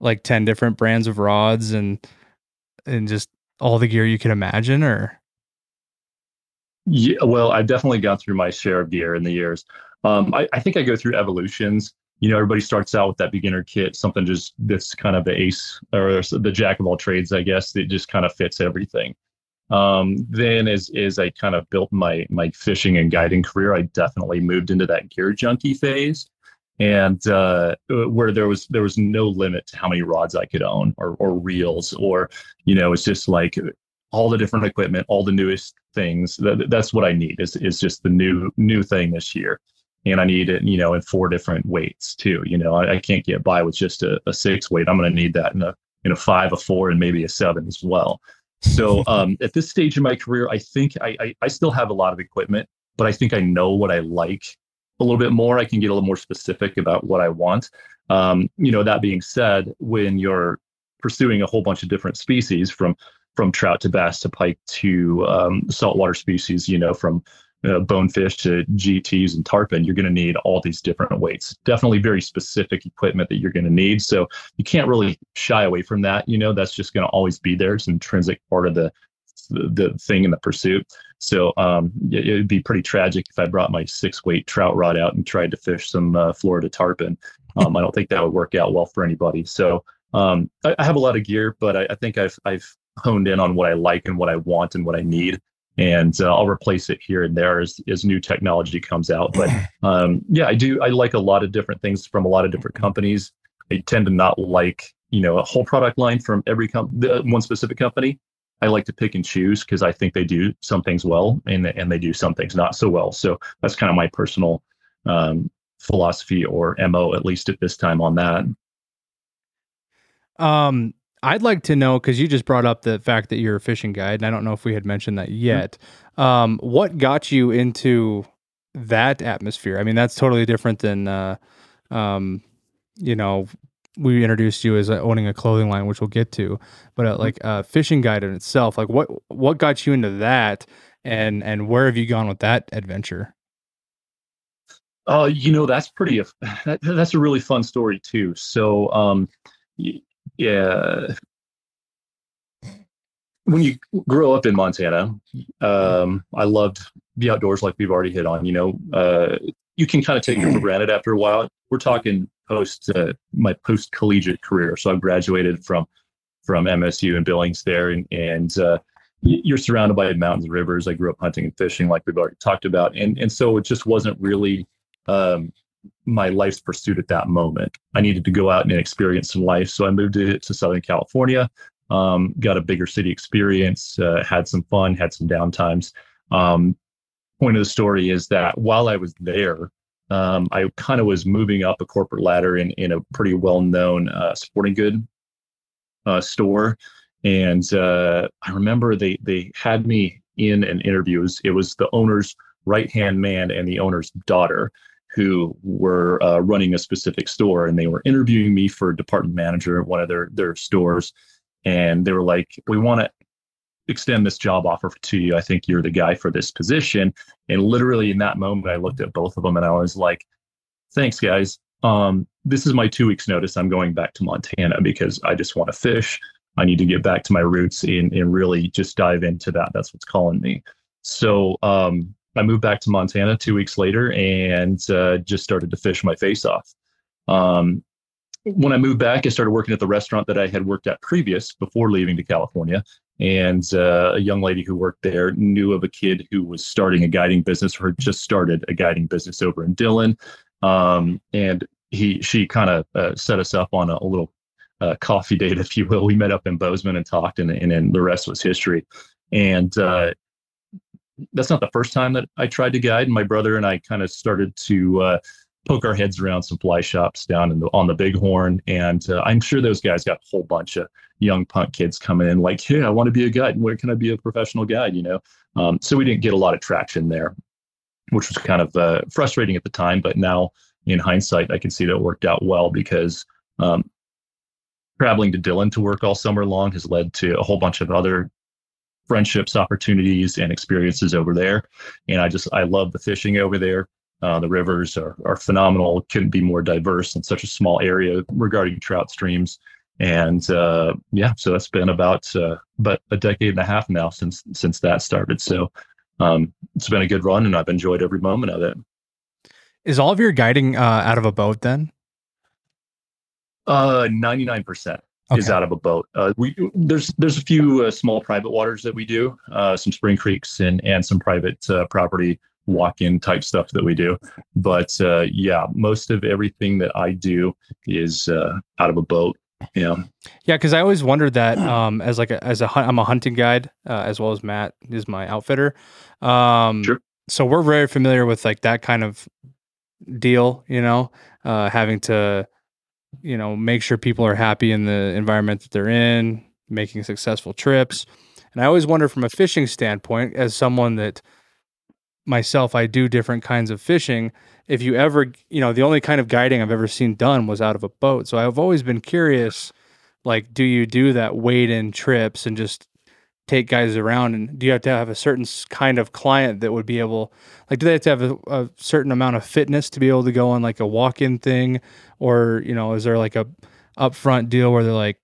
like 10 different brands of rods and, and just all the gear you can imagine or? Yeah, well, I've definitely gone through my share of gear in the years. Um, I, I think I go through evolutions. You know, everybody starts out with that beginner kit, something just that's kind of the ace or the jack of all trades, I guess, that just kind of fits everything. Um, then as as I kind of built my my fishing and guiding career, I definitely moved into that gear junkie phase, and uh, where there was there was no limit to how many rods I could own or or reels or you know it's just like all the different equipment, all the newest things. That, that's what I need is is just the new new thing this year, and I need it you know in four different weights too. You know I, I can't get by with just a, a six weight. I'm going to need that in a in a five, a four, and maybe a seven as well. So um, at this stage in my career, I think I, I I still have a lot of equipment, but I think I know what I like a little bit more. I can get a little more specific about what I want. Um, you know, that being said, when you're pursuing a whole bunch of different species from from trout to bass to pike to um, saltwater species, you know, from uh, bonefish to GTs and tarpon, you're going to need all these different weights. Definitely very specific equipment that you're going to need. So you can't really shy away from that. You know, that's just going to always be there. It's an intrinsic part of the the, the thing in the pursuit. So um, it, it would be pretty tragic if I brought my six weight trout rod out and tried to fish some uh, Florida tarpon. Um, I don't think that would work out well for anybody. So um, I, I have a lot of gear, but I, I think I've I've honed in on what I like and what I want and what I need and uh, I'll replace it here and there as, as new technology comes out. But um, yeah, I do. I like a lot of different things from a lot of different companies. I tend to not like you know a whole product line from every com- one specific company. I like to pick and choose because I think they do some things well and and they do some things not so well. So that's kind of my personal um, philosophy or mo at least at this time on that. Um, I'd like to know because you just brought up the fact that you're a fishing guide, and I don't know if we had mentioned that yet. Um, what got you into that atmosphere? I mean, that's totally different than, uh, um, you know, we introduced you as uh, owning a clothing line, which we'll get to, but uh, like uh, fishing guide in itself, like what what got you into that, and and where have you gone with that adventure? Uh, you know, that's pretty. That, that's a really fun story too. So, um, yeah, when you grow up in Montana, um, I loved the outdoors, like we've already hit on. You know, uh, you can kind of take it for granted after a while. We're talking post uh, my post collegiate career, so I graduated from from MSU in Billings there, and and uh, you're surrounded by mountains and rivers. I grew up hunting and fishing, like we've already talked about, and and so it just wasn't really um, my life's pursuit at that moment. I needed to go out and experience some life. So I moved to, to Southern California, um, got a bigger city experience, uh, had some fun, had some downtimes. Um, point of the story is that while I was there, um, I kind of was moving up a corporate ladder in, in a pretty well known uh, sporting good uh, store. And uh, I remember they, they had me in an interview. It was, it was the owner's right hand man and the owner's daughter who were uh, running a specific store and they were interviewing me for department manager at one of their their stores and they were like we want to extend this job offer to you. I think you're the guy for this position. And literally in that moment i looked at both of them and i was like thanks guys. Um, this is my two weeks notice. I'm going back to montana because i just want to fish. I need to get back to my roots and, and really just dive into that. That's what's calling me. So um, I moved back to Montana two weeks later and uh, just started to fish my face off. Um, when I moved back, I started working at the restaurant that I had worked at previous before leaving to California. And uh, a young lady who worked there knew of a kid who was starting a guiding business or just started a guiding business over in Dillon. Um, and he, she kind of uh, set us up on a, a little uh, coffee date, if you will. We met up in Bozeman and talked, and, and then the rest was history. And uh, that's not the first time that I tried to guide. My brother and I kind of started to uh, poke our heads around some fly shops down in the, on the Bighorn, and uh, I'm sure those guys got a whole bunch of young punk kids coming in like, "Hey, I want to be a guide. Where can I be a professional guide?" You know, um, so we didn't get a lot of traction there, which was kind of uh, frustrating at the time. But now, in hindsight, I can see that it worked out well because um, traveling to Dillon to work all summer long has led to a whole bunch of other friendships, opportunities, and experiences over there. And I just I love the fishing over there. Uh, the rivers are, are phenomenal. Couldn't be more diverse in such a small area regarding trout streams. And uh, yeah, so that's been about uh, but a decade and a half now since since that started. So um, it's been a good run, and I've enjoyed every moment of it. Is all of your guiding uh, out of a boat then? Uh, ninety nine percent is out of a boat. Uh, we there's there's a few uh, small private waters that we do, uh, some spring creeks and and some private uh, property walk-in type stuff that we do. But uh, yeah, most of everything that I do is uh, out of a boat. Yeah, yeah, because I always wondered that um, as like a, as a I'm a hunting guide uh, as well as Matt is my outfitter. Um, sure. So we're very familiar with like that kind of deal, you know, uh, having to you know, make sure people are happy in the environment that they're in, making successful trips. And I always wonder from a fishing standpoint, as someone that myself, I do different kinds of fishing. If you ever, you know, the only kind of guiding I've ever seen done was out of a boat. So I've always been curious like, do you do that wade in trips and just take guys around and do you have to have a certain kind of client that would be able like do they have to have a, a certain amount of fitness to be able to go on like a walk-in thing or you know is there like a upfront deal where they're like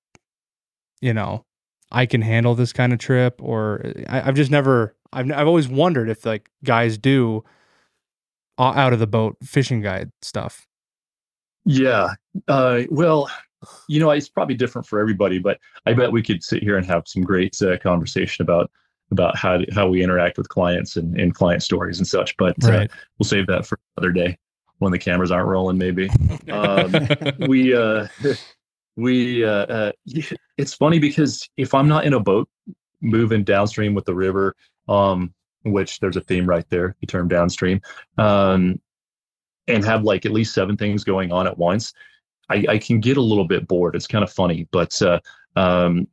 you know I can handle this kind of trip, or I, I've just never. I've I've always wondered if like guys do uh, out of the boat fishing guide stuff. Yeah. Uh, well, you know, it's probably different for everybody, but I bet we could sit here and have some great uh, conversation about about how how we interact with clients and, and client stories and such. But uh, we'll save that for another day when the cameras aren't rolling, maybe. Um, we uh, we uh, uh, it's funny because if I'm not in a boat moving downstream with the river, um, which there's a theme right there, the term downstream, um, and have like at least seven things going on at once, I, I can get a little bit bored. It's kind of funny, but uh, um,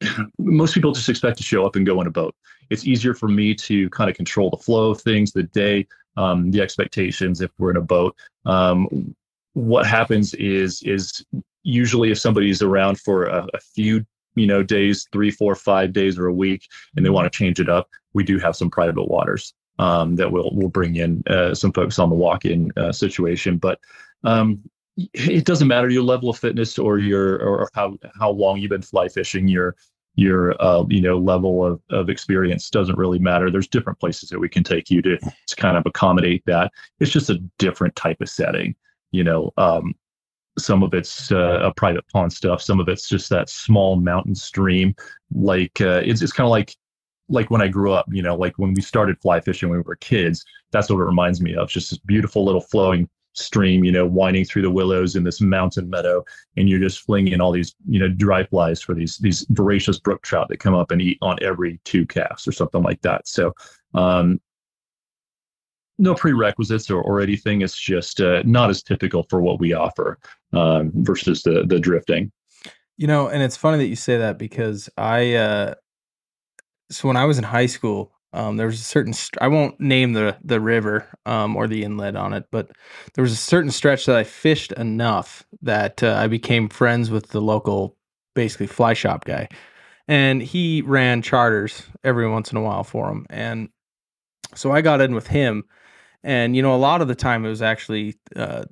most people just expect to show up and go in a boat. It's easier for me to kind of control the flow of things, the day, um, the expectations if we're in a boat. Um, what happens is is usually if somebody's around for a, a few you know days, three, four, five days or a week, and they want to change it up, we do have some private waters um, that will will bring in uh, some folks on the walk-in uh, situation, but. Um, it doesn't matter your level of fitness or your or how how long you've been fly fishing your your uh, you know level of, of experience doesn't really matter there's different places that we can take you to, to kind of accommodate that it's just a different type of setting you know um, some of it's uh, a private pond stuff some of it's just that small mountain stream like uh, it's, it's kind of like like when i grew up you know like when we started fly fishing when we were kids that's what it reminds me of just this beautiful little flowing stream, you know, winding through the willows in this mountain meadow, and you're just flinging all these, you know, dry flies for these these voracious brook trout that come up and eat on every two casts or something like that. So, um, no prerequisites or, or anything. It's just uh, not as typical for what we offer um, versus the the drifting. You know, and it's funny that you say that because I, uh, so when I was in high school, um, there was a certain, st- I won't name the the river um, or the inlet on it, but there was a certain stretch that I fished enough that uh, I became friends with the local, basically fly shop guy, and he ran charters every once in a while for him, and so I got in with him, and you know, a lot of the time it was actually. Uh,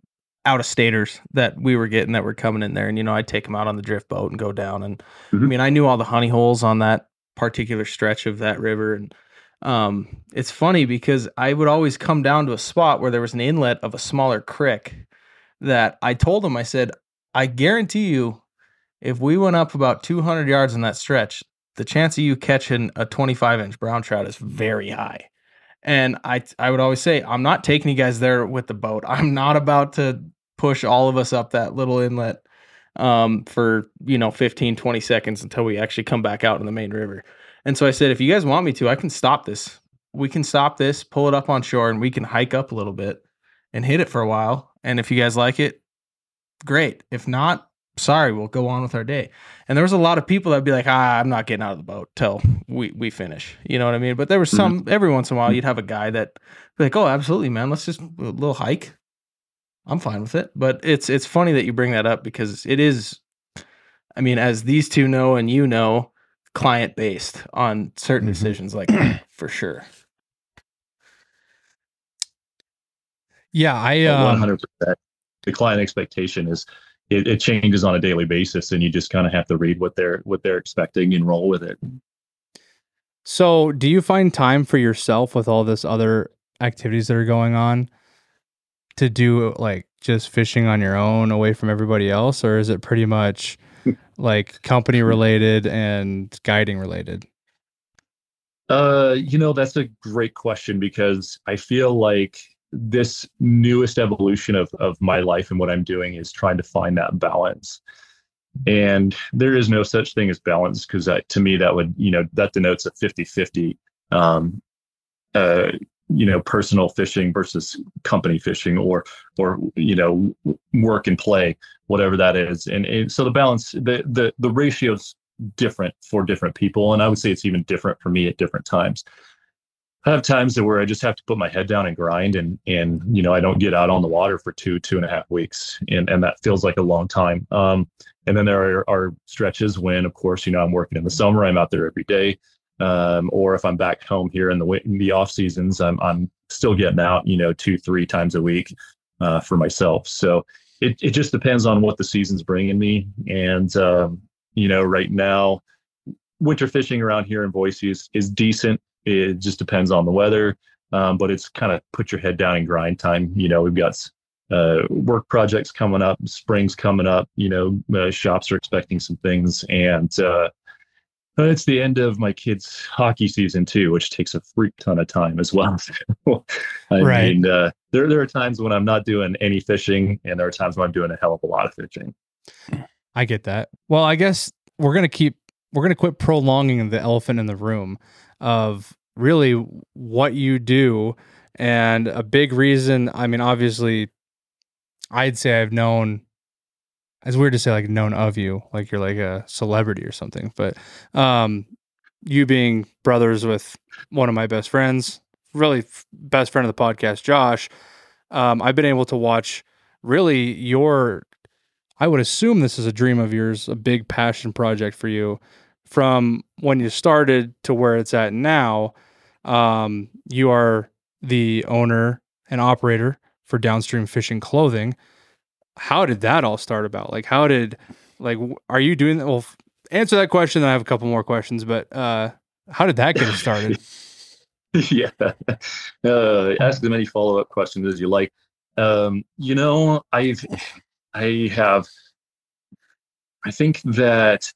out of staters that we were getting that were coming in there. And, you know, I'd take them out on the drift boat and go down. And I Mhm. mean, I knew all the honey holes on that particular stretch of that river. And um, it's funny because I would always come down to a spot where there was an inlet of a smaller creek that I told them I said, I guarantee you, if we went up about 200 yards in that stretch, the chance of you catching a 25 inch brown trout is very high. And I, I would always say, I'm not taking you guys there with the boat. I'm not about to push all of us up that little inlet um, for, you know, 15, 20 seconds until we actually come back out in the main river. And so I said, if you guys want me to, I can stop this. We can stop this, pull it up on shore, and we can hike up a little bit and hit it for a while. And if you guys like it, great. If not, sorry, we'll go on with our day. And there was a lot of people that'd be like, ah, I'm not getting out of the boat till we, we finish. You know what I mean? But there was some every once in a while you'd have a guy that be like, oh, absolutely, man. Let's just a little hike. I'm fine with it. But it's it's funny that you bring that up because it is I mean, as these two know and you know, client based on certain Mhm. decisions like that, for sure. Yeah, I One um, hundred percent. The client expectation is it, it changes on a daily basis, and you just kind of have to read what they're what they're expecting and roll with it. So, do you find time for yourself with all this other activities that are going on to do like just fishing on your own away from everybody else or is it pretty much like company related and guiding related? Uh, you know, that's a great question because I feel like this newest evolution of of my life and what I'm doing is trying to find that balance. And there is no such thing as balance because to me that would, you know, that denotes a 50-50 um uh you know personal fishing versus company fishing or or you know work and play whatever that is and, and so the balance the the the ratios different for different people and i would say it's even different for me at different times i have times where i just have to put my head down and grind and and you know i don't get out on the water for two two and a half weeks and and that feels like a long time um and then there are, are stretches when of course you know i'm working in the summer i'm out there every day um, or if I'm back home here in the in the off seasons, I'm I'm still getting out, you know, two three times a week uh, for myself. So it it just depends on what the season's bringing me, and um, You know, right now, winter fishing around here in Boise is, is decent. It just depends on the weather, um, but it's kind of put your head down and grind time. You know, we've got uh, work projects coming up, spring's coming up. You know, uh, shops are expecting some things, and uh, it's the end of my kids' hockey season too, which takes a freak ton of time as well. I Right. mean, uh, there there are times when I'm not doing any fishing, and there are times when I'm doing a hell of a lot of fishing. I get that. Well, I guess we're gonna keep we're gonna quit prolonging the elephant in the room of really what you do, and a big reason. I mean, obviously, I'd say I've known. It's weird to say like known of you, like you're like a celebrity or something, but um, you being brothers with one of my best friends, really f- best friend of the podcast, Josh. Um, I've been able to watch really your I would assume this is a dream of yours, a big passion project for you from when you started to where it's at now. Um, you are the owner and operator for Downstream Fishing Clothing. How did that all start about? Like, how did, like, are you doing that? Well, answer that question. Then I have a couple more questions, but uh, how did that get started? yeah. Uh, ask as many follow up questions as you like. Um, you know, I've, I have, I think that,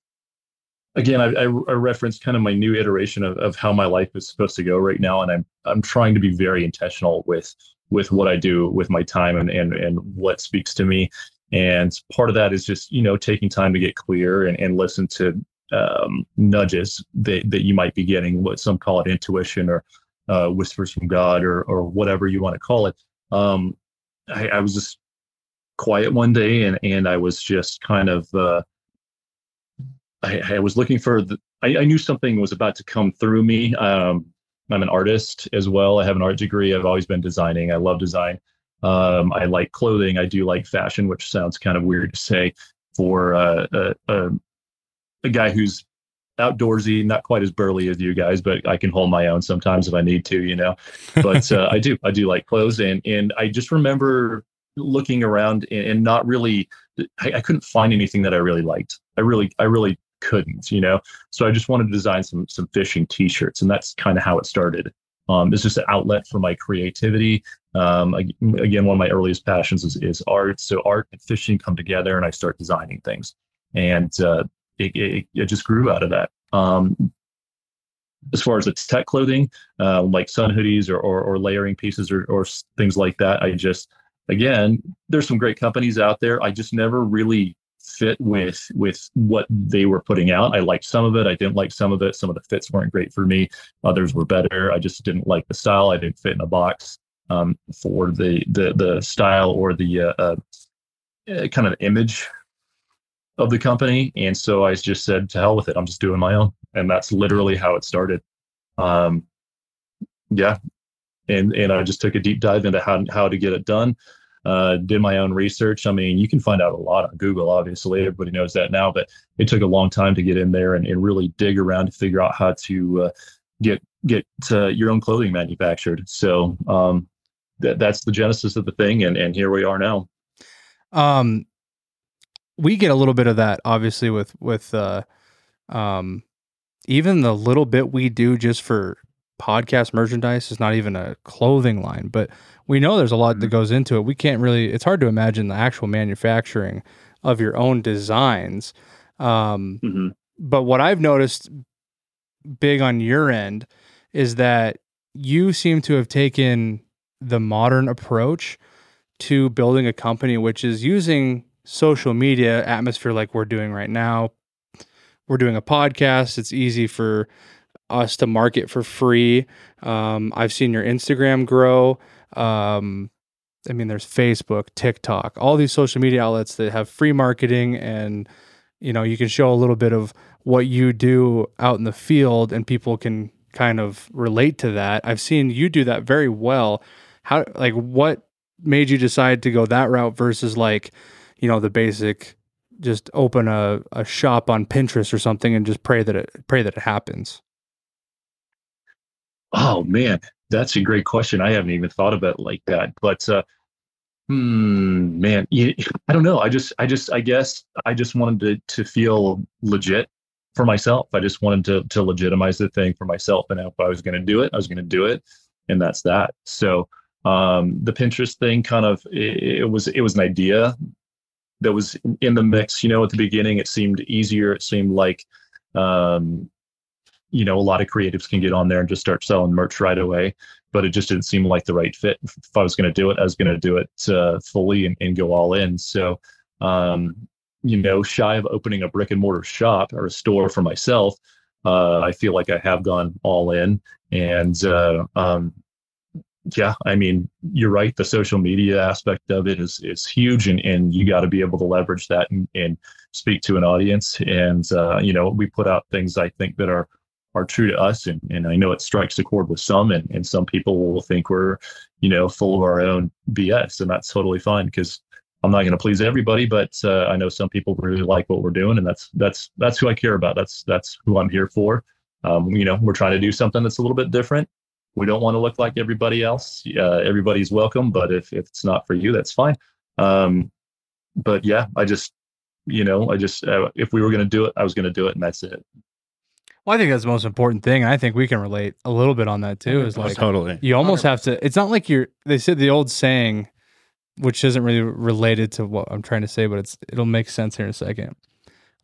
again, I, I, referenced kind of my new iteration of, of how my life is supposed to go right now. And I'm, I'm trying to be very intentional with, with what I do with my time and, and, and what speaks to me. And part of that is just, you know, taking time to get clear and, and listen to um, nudges that, that you might be getting, what some call it intuition or uh, whispers from God or, or whatever you want to call it. Um, I, I was just quiet one day and, and I was just kind of, uh, I, I was looking for the, I, I knew something was about to come through me. Um, I'm an artist as well. I have an art degree. I've always been designing. I love design. Um, I like clothing. I do like fashion, which sounds kind of weird to say for uh, a, a, a guy who's outdoorsy, not quite as burly as you guys, but I can hold my own sometimes if I need to, you know. But uh, I do, I do like clothes, and and I just remember looking around and, and not really, I, I couldn't find anything that I really liked. I really, I really couldn't, you know. So I just wanted to design some some fishing T-shirts, and that's kind of how it started. Um, it's just an outlet for my creativity. Um, ag- again, one of my earliest passions is, is art. So art and fishing come together, and I start designing things, and uh, it, it, it just grew out of that. Um, as far as its tech clothing, uh, like sun hoodies or, or, or layering pieces or, or things like that, I just again, there's some great companies out there. I just never really fit with with what they were putting out. I liked some of it. I didn't like some of it. Some of the fits weren't great for me. Others were better. I just didn't like the style. I didn't fit in a box um, for the the the style or the uh, uh, uh, kind of image of the company. And so I just said, to hell with it. I'm just doing my own. And that's literally how it started. Um, yeah. And, and I just took a deep dive into how, how to get it done. Uh, did my own research. I mean, you can find out a lot on Google, obviously. Everybody knows that now, but it took a long time to get in there and, and really dig around to figure out how to uh, get get uh, your own clothing manufactured. So um, that that's the genesis of the thing, and and here we are now. um we get a little bit of that obviously with with uh um even the little bit we do just for podcast merchandise is not even a clothing line but we know there's a lot that goes into it we can't really it's hard to imagine the actual manufacturing of your own designs um Mhm. but what I've noticed big on your end is that you seem to have taken the modern approach to building a company, which is using social media atmosphere like we're doing right now. We're doing a podcast. It's easy for us to market for free. Um, I've seen your Instagram grow. Um, I mean, there's Facebook, TikTok, all these social media outlets that have free marketing and you know, you can show a little bit of what you do out in the field and people can kind of relate to that. I've seen you do that very well. How like what made you decide to go that route versus like, you know, the basic just open a, a shop on Pinterest or something and just pray that it pray that it happens. Oh man, that's a great question. I haven't even thought about it like that. But uh, Hmm, man, I don't know. I just, I just, I guess I just wanted to, to feel legit for myself. I just wanted to, to legitimize the thing for myself. And if I was going to do it, I was going to do it. And that's that. So, um, the Pinterest thing kind of, it, it was, it was an idea that was in the mix, you know, at the beginning, it seemed easier. It seemed like, um, you know, a lot of creatives can get on there and just start selling merch right away but it just didn't seem like the right fit. If I was going to do it, I was going to do it uh, fully and, and, go all in. So, um, you know, shy of opening a brick and mortar shop or a store for myself, uh, I feel like I have gone all in. And uh, um, yeah, I mean, you're right. The social media aspect of it is is huge, and, and you got to be able to leverage that and, and speak to an audience. And uh, you know, we put out things I think that are are true to us. And, and I know it strikes a chord with some, and, and some people will think we're, you know, full of our own BS. And that's totally fine because I'm not going to please everybody, but uh, I know some people really like what we're doing, and that's that's that's who I care about. That's that's who I'm here for. Um, you know, we're trying to do something that's a little bit different. We don't want to look like everybody else. Uh, everybody's welcome, but if if it's not for you, that's fine. Um, but yeah, I just, you know, I just uh, if we were going to do it, I was going to do it, and that's it. Well, I think that's the most important thing. And I think we can relate a little bit on that too. Is like totally. You almost have to. It's not like you're. They said the old saying, which isn't really related to what I'm trying to say, but it's it'll make sense here in a second.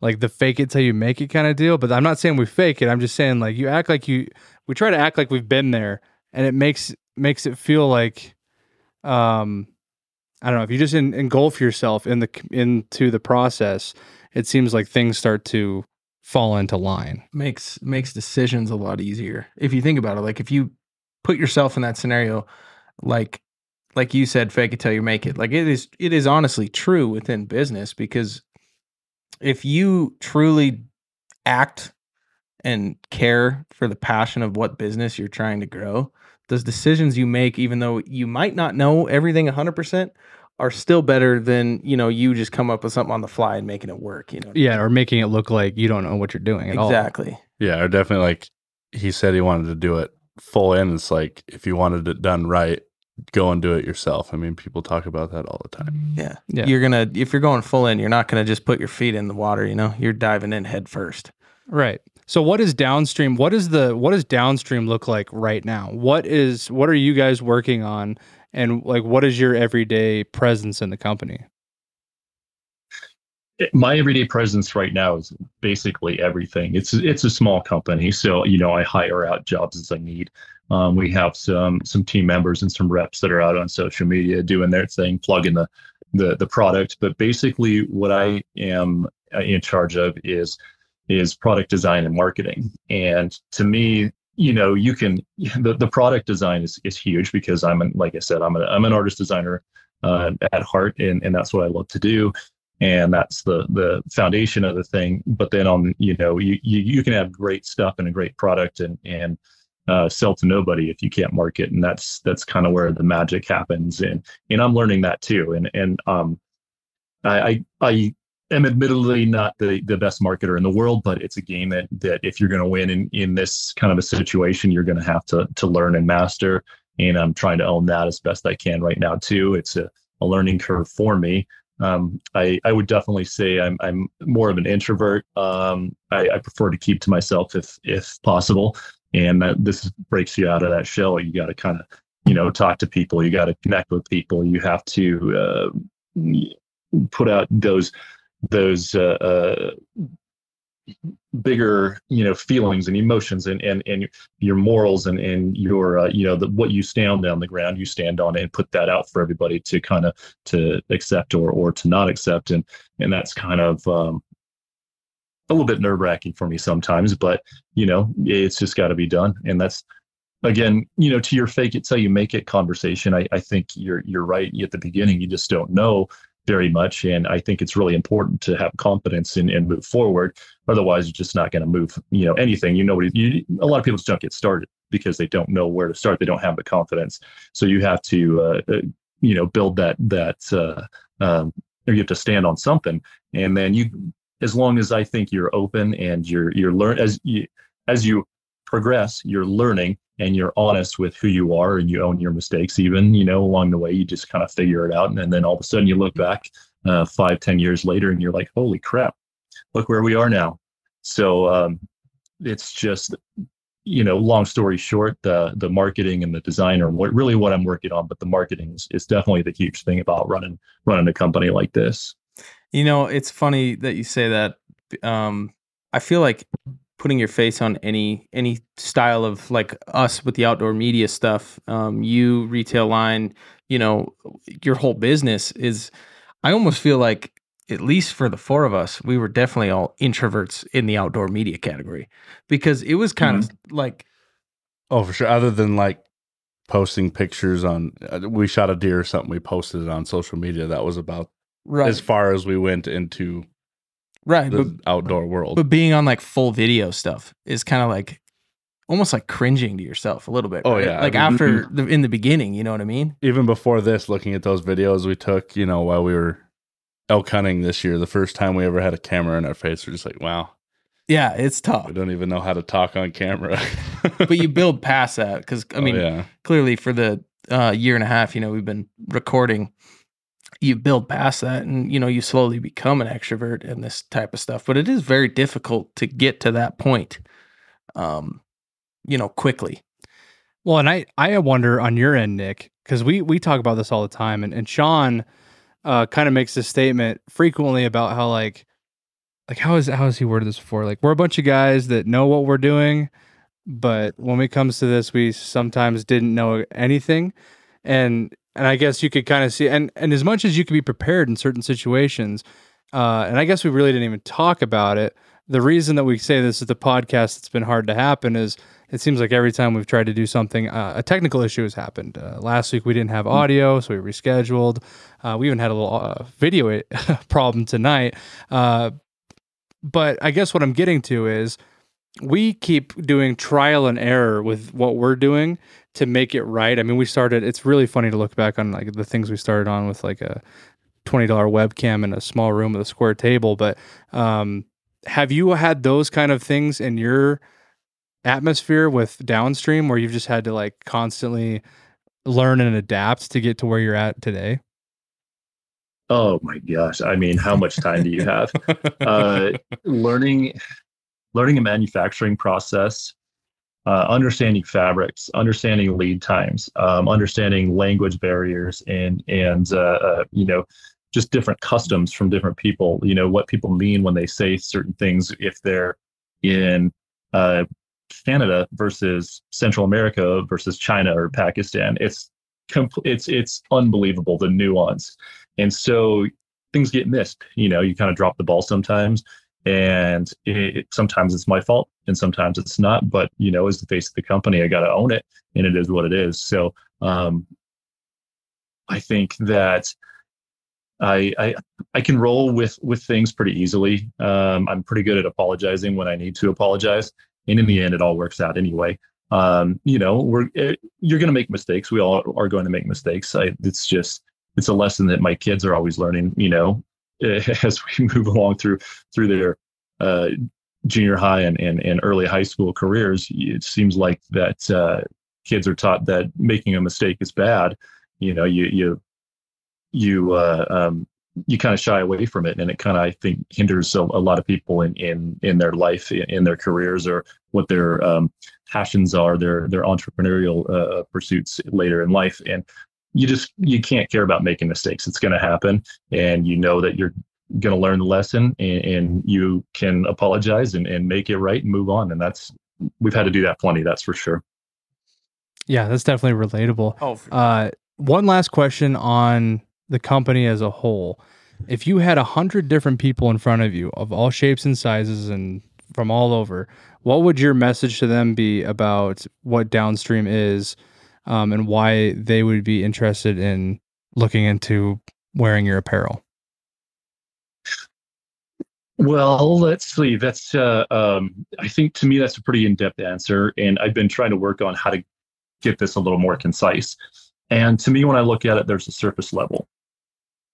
Like the fake it till you make it kind of deal. But I'm not saying we fake it. I'm just saying like you act like you. We try to act like we've been there, and it makes makes it feel like, um, I don't know. If you just in, engulf yourself in the into the process, it seems like things start to fall into line. Makes makes decisions a lot easier. If you think about it, like if you put yourself in that scenario, like like you said, fake it till you make it. Like it is it is honestly true within business because if you truly act and care for the passion of what business you're trying to grow, those decisions you make, even though you might not know everything 100%, are still better than you know you just come up with something on the fly and making it work. You know, yeah, or making it look like you don't know what you're doing at exactly. all. Exactly. Yeah, or definitely like he said he wanted to do it full in. It's like if you wanted it done right, go and do it yourself. I mean, people talk about that all the time. Yeah. yeah. You're going to, if you're going full in, you're not going to just put your feet in the water, you know, you're diving in head first. Right. So what is downstream? What is the, what does downstream look like right now? What is, what are you guys working on and like what is your everyday presence in the company? My everyday presence right now is basically everything. It's it's a small company so you know i hire out jobs as i need. Um, we have some some team members and some reps that are out on social media doing their thing plugging the the, the product. But basically what i am uh, in charge of is is product design and marketing. And to me you know you can the, the product design is, is huge because i'm an, like i said i'm, a, I'm an artist designer uh, at heart and, and that's what i love to do. And that's the the foundation of the thing. But then on you know you, you, you can have great stuff and a great product and and uh, sell to nobody if you can't market. And that's that's kind of where the magic happens. And and i'm learning that too. And and um i i, I am admittedly not the, the best marketer in the world, but it's a game that that if you're going to win in, in this kind of a situation, you're going to have to to learn and master. And I'm trying to own that as best I can right now too. It's a, a learning curve for me. Um, I I would definitely say I'm I'm more of an introvert. Um, I, I prefer to keep to myself if if possible. And that, this breaks you out of that shell. You got to kind of you know talk to people. You got to connect with people. You have to uh, put out those those uh, uh, bigger you know feelings and emotions and and, and your morals and and your uh, you know the, what you stand on the ground you stand on and put that out for everybody to kind of to accept or or to not accept. And and that's kind of um, a little bit nerve wracking for me sometimes but you know it's just got to be done. And that's again you know to your fake it till you make it conversation I, I think you're you're right at the beginning. You just don't know very much. And I think it's really important to have confidence and, and move forward. Otherwise, you're just not going to move, you know, anything. You know, what, you, a lot of people just don't get started because they don't know where to start. They don't have the confidence. So you have to, uh, uh, you know, build that, that, uh, um, or you have to stand on something. And then you, as long as I think you're open and you're, you're learn as you, as you progress, you're learning and you're honest with who you are and you own your mistakes even you know along the way you just kind of figure it out and, then all of a sudden you look back uh, five ten years later and you're like holy crap look where we are now so um, it's just you know long story short the the marketing and the design are what really what i'm working on but the marketing is, is definitely the huge thing about running running a company like this You know, it's funny that you say that. Um, I feel like putting your face on any any style of like us with the outdoor media stuff, um, you retail line, you know, your whole business is. I almost feel like at least for the four of us, we were definitely all introverts in the outdoor media category because it was kind of like Oh, for sure. Other than like posting pictures on, uh, we shot a deer or something. We posted it on social media. That was about right, as far as we went into right, the but outdoor world. but being on like full video stuff is kind of like almost like cringing to yourself a little bit. Oh, right? yeah, I like mean- after the in the beginning, you know what I mean? Even before this, looking at those videos we took, you know, while we were elk hunting this year, the first time we ever had a camera in our face, we're just like, wow, Yeah, it's tough. we don't even know how to talk on camera. but you build past that because I Oh, mean, yeah. clearly for the uh, year and a half, you know, we've been recording. You build past that, and you know, you slowly become an extrovert and this type of stuff. But it is very difficult to get to that point, um, you know, quickly. Well, and I I wonder on your end, Nic, because we we talk about this all the time, and and Sean uh, kind of makes this statement frequently about how like like how is how has he worded this before? Like we're a bunch of guys that know what we're doing, but when it comes to this, we sometimes didn't know anything, and and I guess you could kind of see and and as much as you could be prepared in certain situations, uh, and I guess we really didn't even talk about it. The reason that we say this is the podcast that's been hard to happen is it seems like every time we've tried to do something, uh, a technical issue has happened. Uh, last week we didn't have audio, so we rescheduled. Uh, we even had a little uh, video problem tonight. Uh, but I guess what I'm getting to is we keep doing trial and error with what we're doing to make it right. I mean, we started. It's really funny to look back on like the things we started on with like a twenty dollar webcam in a small room with a square table. But um, have you had those kind of things in your atmosphere with downstream where you've just had to like constantly learn and adapt to get to where you're at today? oh my gosh i mean how much time do you have uh, learning learning a manufacturing process uh, understanding fabrics understanding lead times um, understanding language barriers and and uh, uh, you know just different customs from different people you know what people mean when they say certain things if they're in uh, canada versus central america versus china or pakistan. It's it's it's unbelievable the nuance. And so things get missed you know you kind of drop the ball sometimes and it, it- sometimes it's my fault and sometimes it's not but you know as the face of the company i got to own it and it is what it is so um i think that I, I I can roll with with things pretty easily. Um, I'm pretty good at apologizing when I need to apologize, and in the end, it all works out anyway. Um, you know, we're eh, you're going to make mistakes. We all are going to make mistakes. I, it's just it's a lesson that my kids are always learning. You know, as we move along through through their uh, junior high and, and and early high school careers, it seems like that uh, kids are taught that making a mistake is bad. You know, you you you uh, um, you kind of shy away from it, and it kind of I think hinders a, a lot of people in in in their life, in, in their careers, or what their um, passions are, their their entrepreneurial uh, pursuits later in life, and you just you can't care about making mistakes. It's going to happen, and you know that you're going to learn the lesson, and, and you can apologize and, and make it right and move on, and that's we've had to do that plenty. That's for sure. Yeah, that's definitely relatable. Oh, Uh, one last question on the company as a whole. If you had a hundred different people in front of you of all shapes and sizes and from all over, what would your message to them be about what downstream is um, and why they would be interested in looking into wearing your apparel? Well, let's see. That's uh, um, I think to me that's a pretty in-depth answer, and I've been trying to work on how to get this a little more concise. And to me, when I look at it, there's a surface level,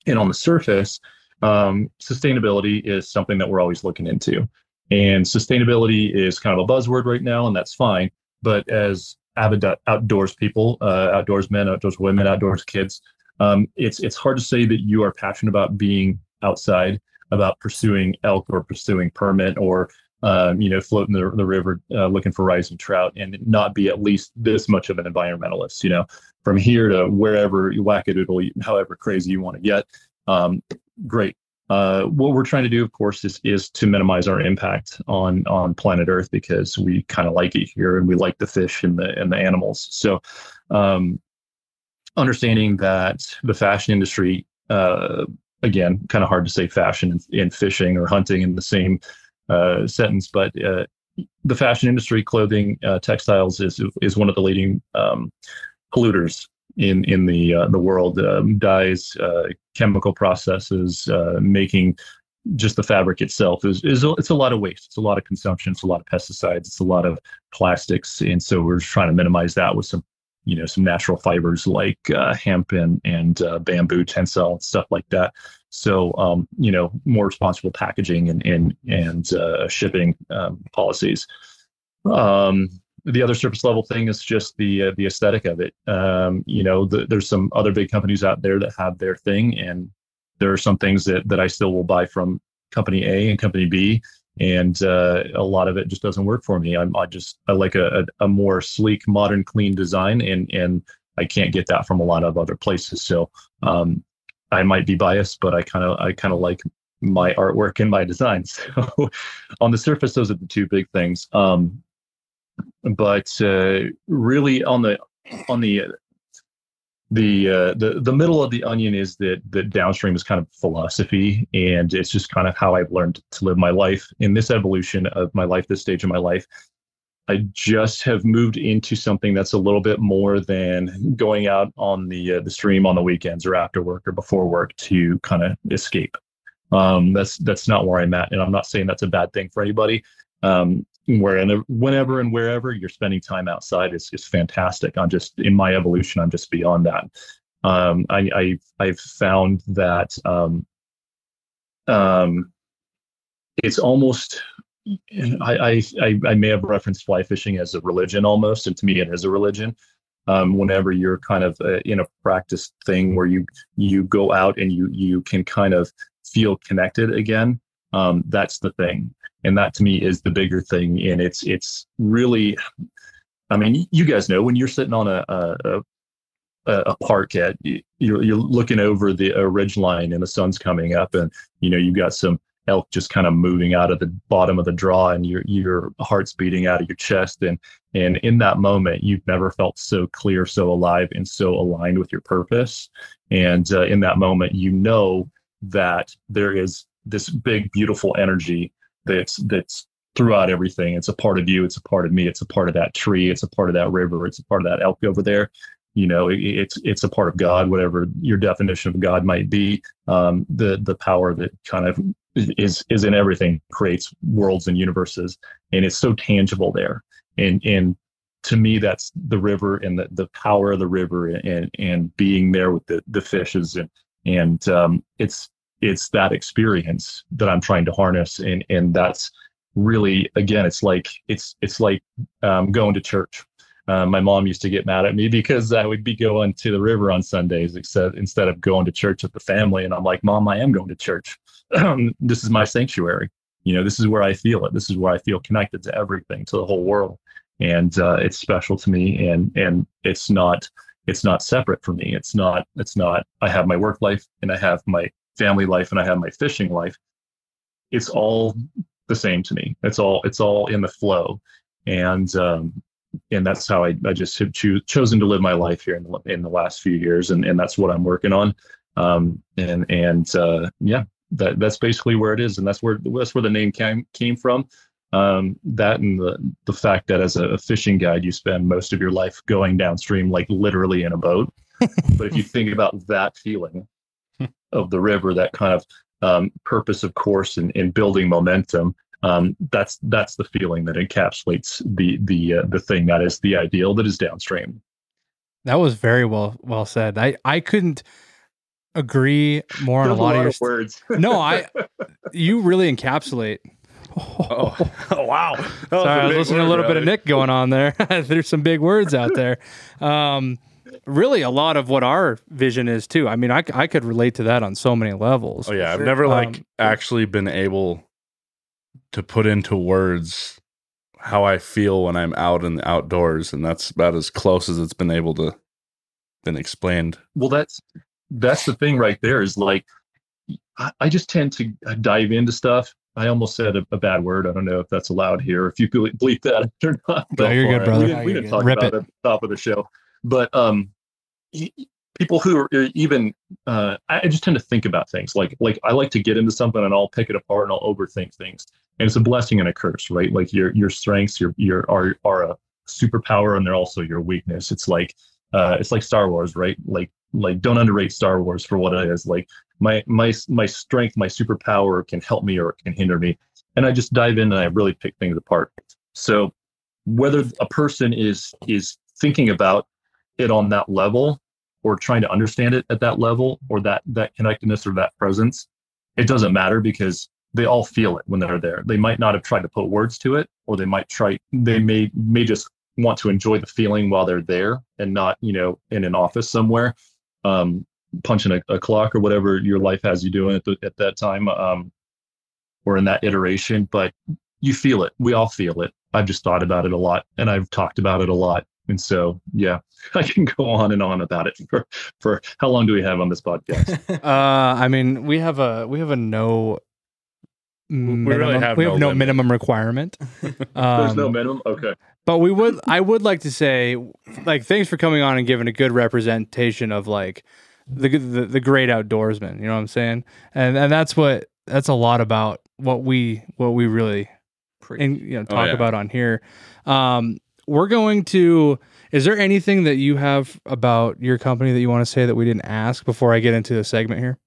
and on the surface, um, sustainability is something that we're always looking into. And sustainability is kind of a buzzword right now, and that's fine. But as avid outdoors people, uh, outdoors men, outdoors women, outdoors kids, um, it's it's hard to say that you are passionate about being outside, about pursuing elk or pursuing permit or um, you know floating the, the river uh, looking for rising trout and not be at least this much of an environmentalist. You know, from here to wherever you whack it, it'll however crazy you want to get. Um, great. Uh, what we're trying to do, of course, is is to minimize our impact on on planet Earth because we kind of like it here and we like the fish and the and the animals. So, um, understanding that the fashion industry, uh, again, kind of hard to say fashion and, fishing or hunting in the same uh, sentence, but uh, the fashion industry, clothing, uh, textiles is is one of the leading um, polluters in in the uh, the world. Um, dyes, uh, chemical processes, making just the fabric itself is is it's a lot of waste. It's a lot of consumption. It's a lot of pesticides. It's a lot of plastics, and so we're trying to minimize that with some you know some natural fibers like uh, hemp and and uh, bamboo Tencel and stuff like that. So um, you know more responsible packaging and and and uh, shipping um, policies. Um, the other surface level thing is just the uh, the aesthetic of it. Um, you know, the, there's some other big companies out there that have their thing, and there are some things that that I still will buy from company A and company B and uh, a lot of it just doesn't work for me. I'm I just I like a, a, a, more sleek, modern, clean design, and and I can't get that from a lot of other places. So um, I might be biased, but I kind of I kind of like my artwork and my designs. So on the surface, those are the two big things. Um, but uh, really on the on the the uh, the the middle of the onion is that that downstream is kind of philosophy, and it's just kind of how I've learned to live my life in this evolution of my life, this stage of my life. I just have moved into something that's a little bit more than going out on the uh, the stream on the weekends or after work or before work to kind of escape. Um, that's that's not where I'm at, and I'm not saying that's a bad thing for anybody. Um, whenever and wherever you're spending time outside is is fantastic. I'm just in my evolution. I'm just beyond that. Um, I, I I've found that um, um, it's almost I, I I may have referenced fly fishing as a religion almost, and to me it is a religion. Um, whenever you're kind of uh, in a practice thing where you you go out and you you can kind of feel connected again, um, that's the thing and that to me is the bigger thing. And it's it's really i mean you guys know when you're sitting on a a, a you're, you're looking over the ridge line and the sun's coming up and you know you've got some elk just kind of moving out of the bottom of the draw and your your heart's beating out of your chest. And and in that moment you've never felt so clear so alive and so aligned with your purpose. And uh, in that moment you know that there is this big beautiful energy that's that's throughout everything. It's a part of you. It's a part of me. It's a part of that tree. It's a part of that river. It's a part of that elk over there. You know, it, it's it's a part of God, whatever your definition of God might be. Um, the the power that kind of is is in everything, creates worlds and universes, and it's so tangible there. And and to me, that's the river and the, the power of the river and and being there with the the fishes and and um, it's it's that experience that I'm trying to harness, and and that's really again, it's like it's it's like um, going to church. Uh, my mom used to get mad at me because I would be going to the river on Sundays except, instead of going to church with the family. And I'm like, Mom, I am going to church. this is my sanctuary. You know, this is where I feel it. This is where I feel connected to everything, to the whole world, and uh, it's special to me. And and it's not it's not separate from me. It's not it's not. I have my work life and I have my family life and I have my fishing life, it's all the same to me. It's all it's all in the flow, and um, and that's how I, I just have cho- chosen to live my life here in the, in the last few years, and, and that's what I'm working on. Um, and and uh, yeah, that that's basically where it is, and that's where that's where the name came came from. Um, that and the the fact that as a, a fishing guide, you spend most of your life going downstream, like literally in a boat. but if you think about that feeling, of the river, that kind of um, purpose of course in, in building momentum. Um, that's that's the feeling that encapsulates the the uh, the thing that is the ideal that is downstream. That was very well well said. I I couldn't agree more on a lot, a lot, of your of words. no, I you really encapsulate Oh, wow. That Sorry, a I was listening to a word, little bit of. Nic going on there. There's some big words out there. Um, really, a lot of what our vision is too. I mean, I, I could relate to that on so many levels. Oh yeah, I've never like Um, actually been able to put into words how I feel when I'm out in the outdoors, and that's about as close as it's been able to been explained. well that's that's the thing right there is like I, I just tend to dive into stuff i almost said a, a bad word i don't know if that's allowed here if you could bleep that or not No, you're good, we brother. didn't, we No, didn't you're talk good. about Rip it at the top of the show but um people who are even uh i just tend to think about things. Like like i like to get into something and i'll pick it apart and i'll overthink things. And it's a blessing and a curse right? Like your your strengths your your are are a superpower and they're also your weakness. It's like uh it's like star wars right? Like like don't underrate star wars for what it is. Like my my my strength my superpower can help me or can hinder me. And i just dive in and i really pick things apart. So whether a person is is thinking about it on that level or trying to understand it at that level or that that connectedness or that presence it doesn't matter because they all feel it when they're there. They might not have tried to put words to it or they might try they may may just want to enjoy the feeling while they're there and not you know in an office somewhere um punching a, a clock or whatever your life has you doing at, the, at that time um or in that iteration but you feel it. We all feel it. I've just thought about it a lot and i've talked about it a lot and so yeah i can go on and on about it for for how long do we have on this podcast Uh, I mean, we have a we have a no. Minimum, we, really have have no no limit. minimum requirement. there's no Um, minimum okay but we would I would like to say like thanks for coming on and giving a good representation of like the the, the great outdoorsman, you know what I'm saying? And and that's what that's a lot about what we what we really and you know Oh, talk yeah. about on here. Um we're going to is there anything that you have about your company that you want to say that we didn't ask before I get into the segment here?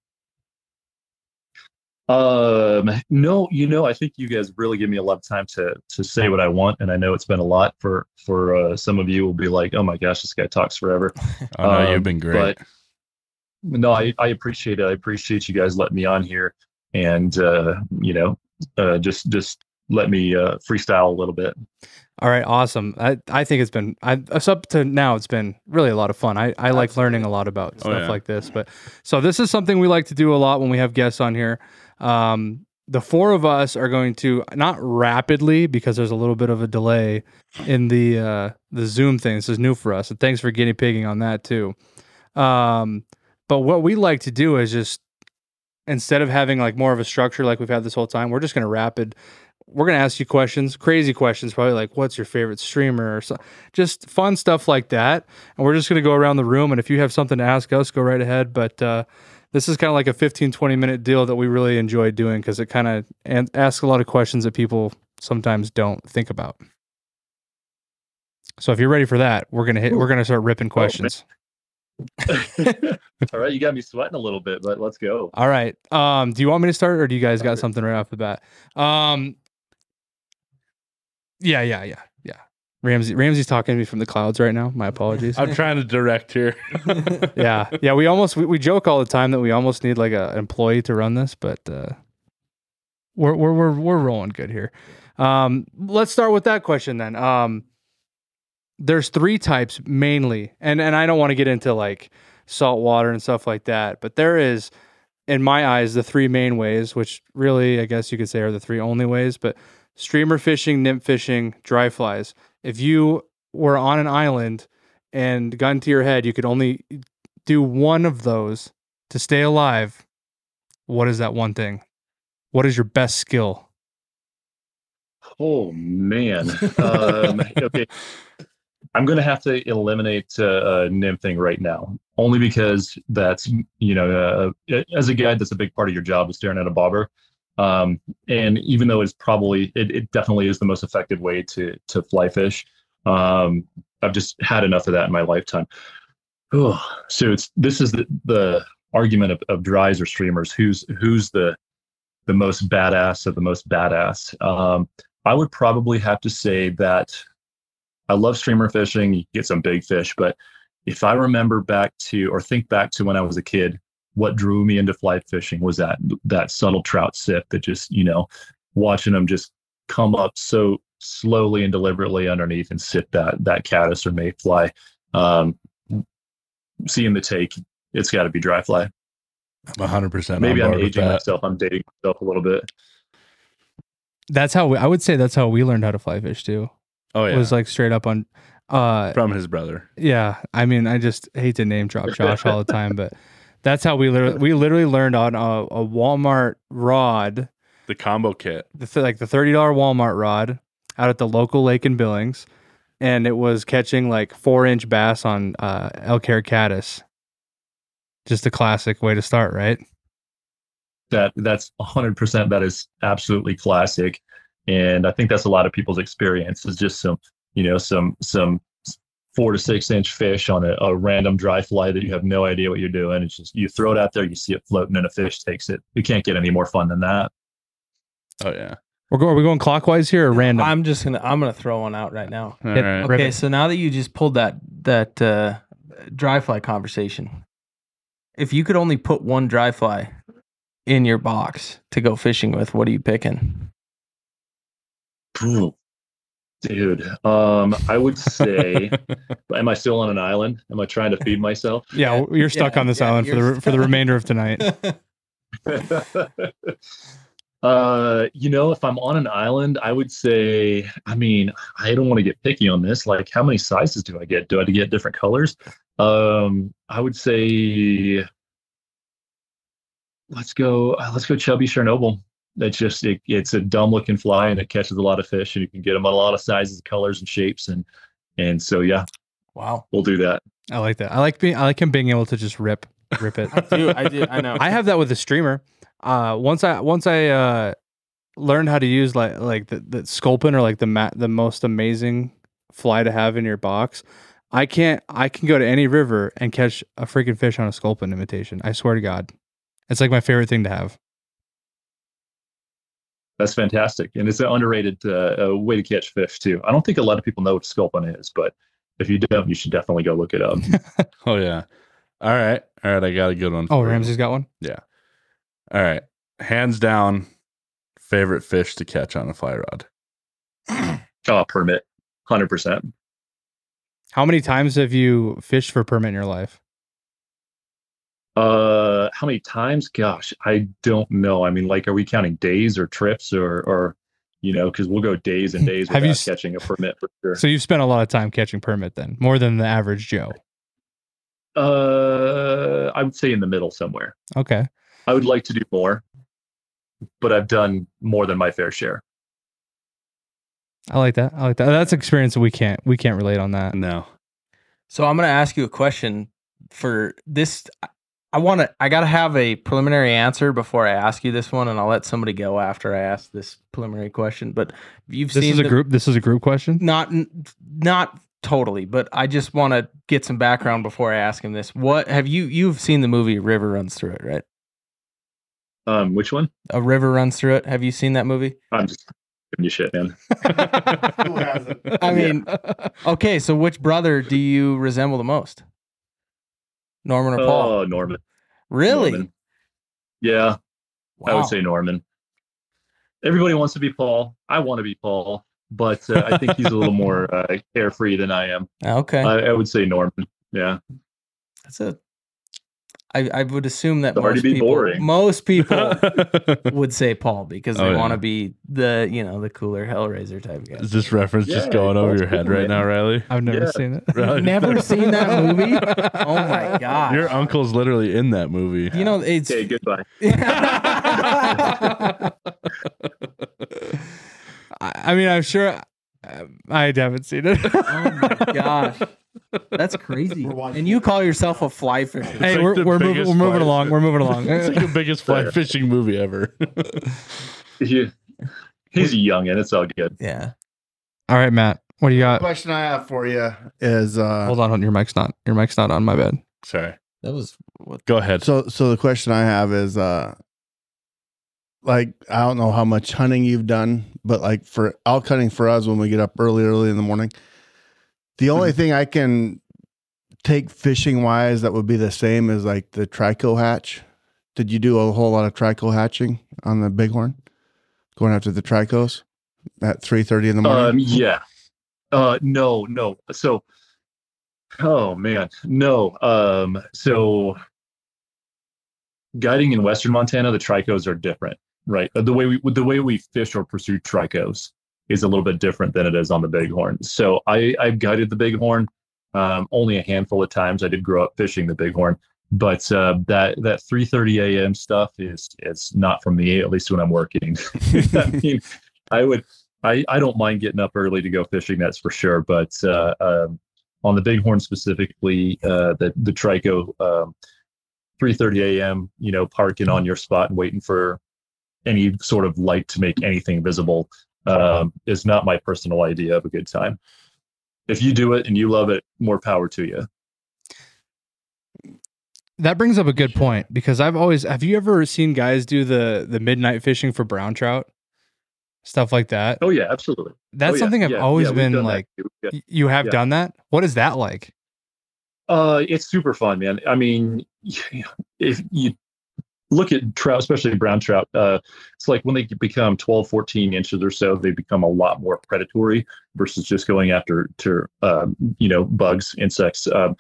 Um, no, you know, I think you guys really give me a lot of time to to say what I want, and I know it's been a lot for for uh, some of you will be like, oh my gosh, this guy talks forever. Oh no, Um, you've been great. But no, I, I appreciate it. I appreciate you guys letting me on here, and uh, you know, uh, just just let me uh, freestyle a little bit. All right, awesome. I, I think it's been I it's up to now it's been really a lot of fun. I, I like learning a lot about Oh, stuff yeah. like this. But so this is something we like to do a lot when we have guests on here. Um the four of us are going to not rapidly because there's a little bit of a delay in the uh the Zoom thing. This is new for us. And thanks for guinea pigging on that too. Um but what we like to do is just instead of having like more of a structure like we've had this whole time, we're just gonna rapid we're gonna ask you questions, crazy questions, probably like what's your favorite streamer or so, just fun stuff like that. And we're just gonna go around the room, and if you have something to ask us, go right ahead. But uh, this is kind of like a 15, 20 minute deal that we really enjoy doing because it kind of an- asks a lot of questions that people sometimes don't think about. So if you're ready for that, we're gonna hit. We're gonna start ripping questions. All right, you got me sweating a little bit, but let's go. All right. Um, do you want me to start, or do you guys got something right off the bat? Um, yeah, yeah, yeah, yeah. Ramsey, Ramsey's talking to me from the clouds right now. My apologies. I'm trying to direct here. yeah, yeah. We almost we, we joke all the time that we almost need like a, an employee to run this, but uh, we're we're we're we're rolling good here. Um, let's start with that question then. Um, there's three types mainly, and and I don't want to get into like salt water and stuff like that, but there is, in my eyes, the three main ways, which really I guess you could say are the three only ways, but streamer fishing, nymph fishing, dry flies. If you were on an island and gun to your head, you could only do one of those to stay alive. What is that one thing? What is your best skill? Oh man. Um, okay. I'm going to have to eliminate uh, uh, nymphing right now, only because that's you know, uh, as a guide, that's a big part of your job is staring at a bobber. Um, and even though it's probably, it, it definitely is the most effective way to to fly fish. Um, I've just had enough of that in my lifetime. Oh, so it's this is the the argument of, of dries or streamers. Who's who's the the most badass of the most badass? Um, I would probably have to say that I love streamer fishing. You get some big fish, but if I remember back to or think back to when I was a kid, what drew me into fly fishing was that that subtle trout sip that just you know watching them just come up so slowly and deliberately underneath and sit that that caddis or mayfly. Um, seeing the take, it's got to be dry fly. I'm 100% Maybe I'm aging myself. I'm dating myself a little bit. That's how we, I would say that's how we learned how to fly fish too. Oh, yeah. It was like straight up on uh From his brother. yeah, I mean I just hate to name drop Josh all the time, but that's how we literally we literally learned on a, a Walmart rod, The combo kit. the th- like the $30 Walmart rod out at the local lake in Billings and it was catching like 4-inch bass on uh elk hair caddis. Just a classic way to start, right? that that's 100% that is absolutely classic and i think that's a lot of people's experience is just some you know some some four to six inch fish on a, a random dry fly that you have no idea what you're doing it's just you throw it out there you see it floating and a fish takes it you can't get any more fun than that Oh, yeah. We're going are we going clockwise here or random? I'm just gonna I'm gonna throw one out right now. All right. Okay, so now that you just pulled that that uh, dry fly conversation, if you could only put one dry fly in your box to go fishing with, what are you picking? Dude um i would say am i still on an island? Am i trying to feed myself? Yeah, you're stuck yeah, on this yeah, island for you're the for the remainder of tonight. uh you know if i'm on an island i would say i mean i don't want to get picky on this like how many sizes do i get? Do i get different colors? Um i would say let's go uh, let's go chubby chernobyl that's just it, it's a dumb looking fly and it catches a lot of fish and you can get them on a lot of sizes colors and shapes and and so yeah Wow. we'll do that I like that. I like being I like him being able to just rip rip it. I do, I do, I know. I have that with the streamer. Uh, once I once I uh, learned how to use like like the, the sculpin or like the mat the most amazing fly to have in your box. I can't. I can go to any river and catch a freaking fish on a sculpin imitation. I swear to God, it's like my favorite thing to have. That's fantastic and it's an underrated uh, uh, way to catch fish too i don't think a lot of people know what sculpin is but if you don't you should definitely go look it up Oh, yeah. All right. All right. I got a good one. Oh, for you. Ramsey's got one. Yeah. All right. Hands down, favorite fish to catch on a fly rod. oh permit 100% How many times have you fished for permit in your life? Uh, how many times? Gosh, I don't know. I mean, like, are we counting days or trips or, or, you know, because we'll go days and days Have without you s- catching a permit for sure. So you've spent a lot of time catching permit then, more than the average Joe. Uh, I would say in the middle somewhere. Okay. I would like to do more, but I've done more than my fair share. I like that. I like that. That's experience that we can't we can't relate on that. No. So I'm going to ask you a question for this. I want to. I got to have a preliminary answer before I ask you this one, and I'll let somebody go after I ask this preliminary question. But you've This seen is a the- group. This is a group question. Not not totally, but I just want to get some background before I ask him this. What have you you've seen the movie River Runs Through It, right? Um, which one? A River Runs Through It. Have you seen that movie? I'm just giving you shit, man. Who hasn't? I mean, okay. So which brother do you resemble the most? Norman or Paul? Oh, Norman. really? Norman. Yeah, I would say Norman. Everybody wants to be Paul. I want to be Paul, but uh, I think he's a little more uh, carefree than I am. Okay. I, I would say Norman. Yeah. That's a. I, I would assume that most be people, boring. most people would say Paul because they Oh, yeah. want to be the you know the cooler Hellraiser type guy. Is this reference just Yeah, going over your head cool, right man. now, Riley? I've never Yeah. seen it. Riley? Never seen that movie? Oh my god! Your uncle's literally in that movie. You know it's. Okay, goodbye. I, I mean, I'm sure. uh, I haven't seen it. oh my gosh, that's crazy! And you call yourself a fly fisher? hey, like we're, we're moving. We're moving fly- along. We're moving along. It's like the biggest fly Fair. fishing movie ever. He- he's young and It's all good. Yeah. All right, Matt. What do you got? question I have for you is uh, Hold on, hold on. Your mic's not. Your mic's not on. My bed. Sorry. That was what. Go ahead. so so the question I have is uh like I don't know how much hunting you've done, but like for elk hunting for us when we get up early, early in the morning, the only thing I can take fishing wise that would be the same as like the trico hatch. Did you do a whole lot of trico hatching on the bighorn? Going after the tricos? at three thirty in the morning? Um, yeah. Uh, no, no. So, oh man, no. Um, so guiding in Western Montana, the tricos are different, right? The way we the way we fish or pursue tricos is a little bit different than it is on the Bighorn. So I I've guided the Bighorn um, only a handful of times. I did grow up fishing the Bighorn, but uh, that that 3:30 a.m. stuff is it's not from me. At least when I'm working. I mean, I would I I don't mind getting up early to go fishing. That's for sure. But uh, um, on the Bighorn specifically, uh, the the Trico. Um, 3:30 a.m. You know, parking on your spot and waiting for any sort of light to make anything visible um, is not my personal idea of a good time. If you do it and you love it, more power to you. That brings up a good point because I've always have you ever seen guys do the the midnight fishing for brown trout? Stuff like that. Oh yeah, absolutely. That's Oh, yeah, something I've yeah, always yeah, been like. You have done that? What is that like? Uh, it's super fun, man. I mean, if you look at trout, especially brown trout, uh, it's like when they become 12, 14 inches or so, they become a lot more predatory versus just going after to um, you know bugs, insects. Um,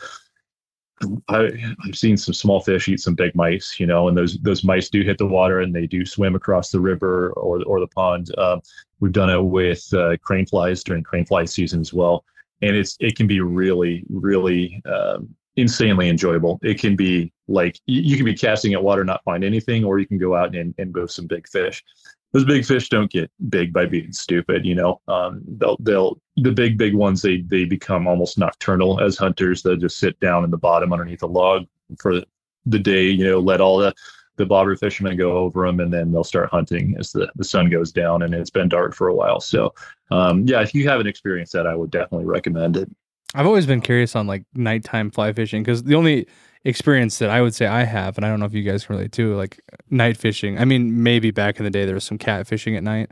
I, I've seen some small fish eat some big mice, you know, and those those mice do hit the water and they do swim across the river or or the pond. Um, we've done it with uh, crane flies during crane fly season as well, and it's it can be really really um, insanely enjoyable. It can be like you, can be casting at water not find anything, or you can go out and and go some big fish. Those big fish don't get big by being stupid, you know. Um, they'll they'll the big big ones they they become almost nocturnal as hunters. They'll just sit down in the bottom underneath a log for the day, you know, let all the the bobber fishermen go over them, and then they'll start hunting as the, the sun goes down and it's been dark for a while. So, um, yeah, if you haven't experienced that, I would definitely recommend it. I've always been curious on like nighttime fly fishing because the only experience that I would say I have, and I don't know if you guys can relate too, like night fishing. I mean, maybe back in the day there was some cat fishing at night,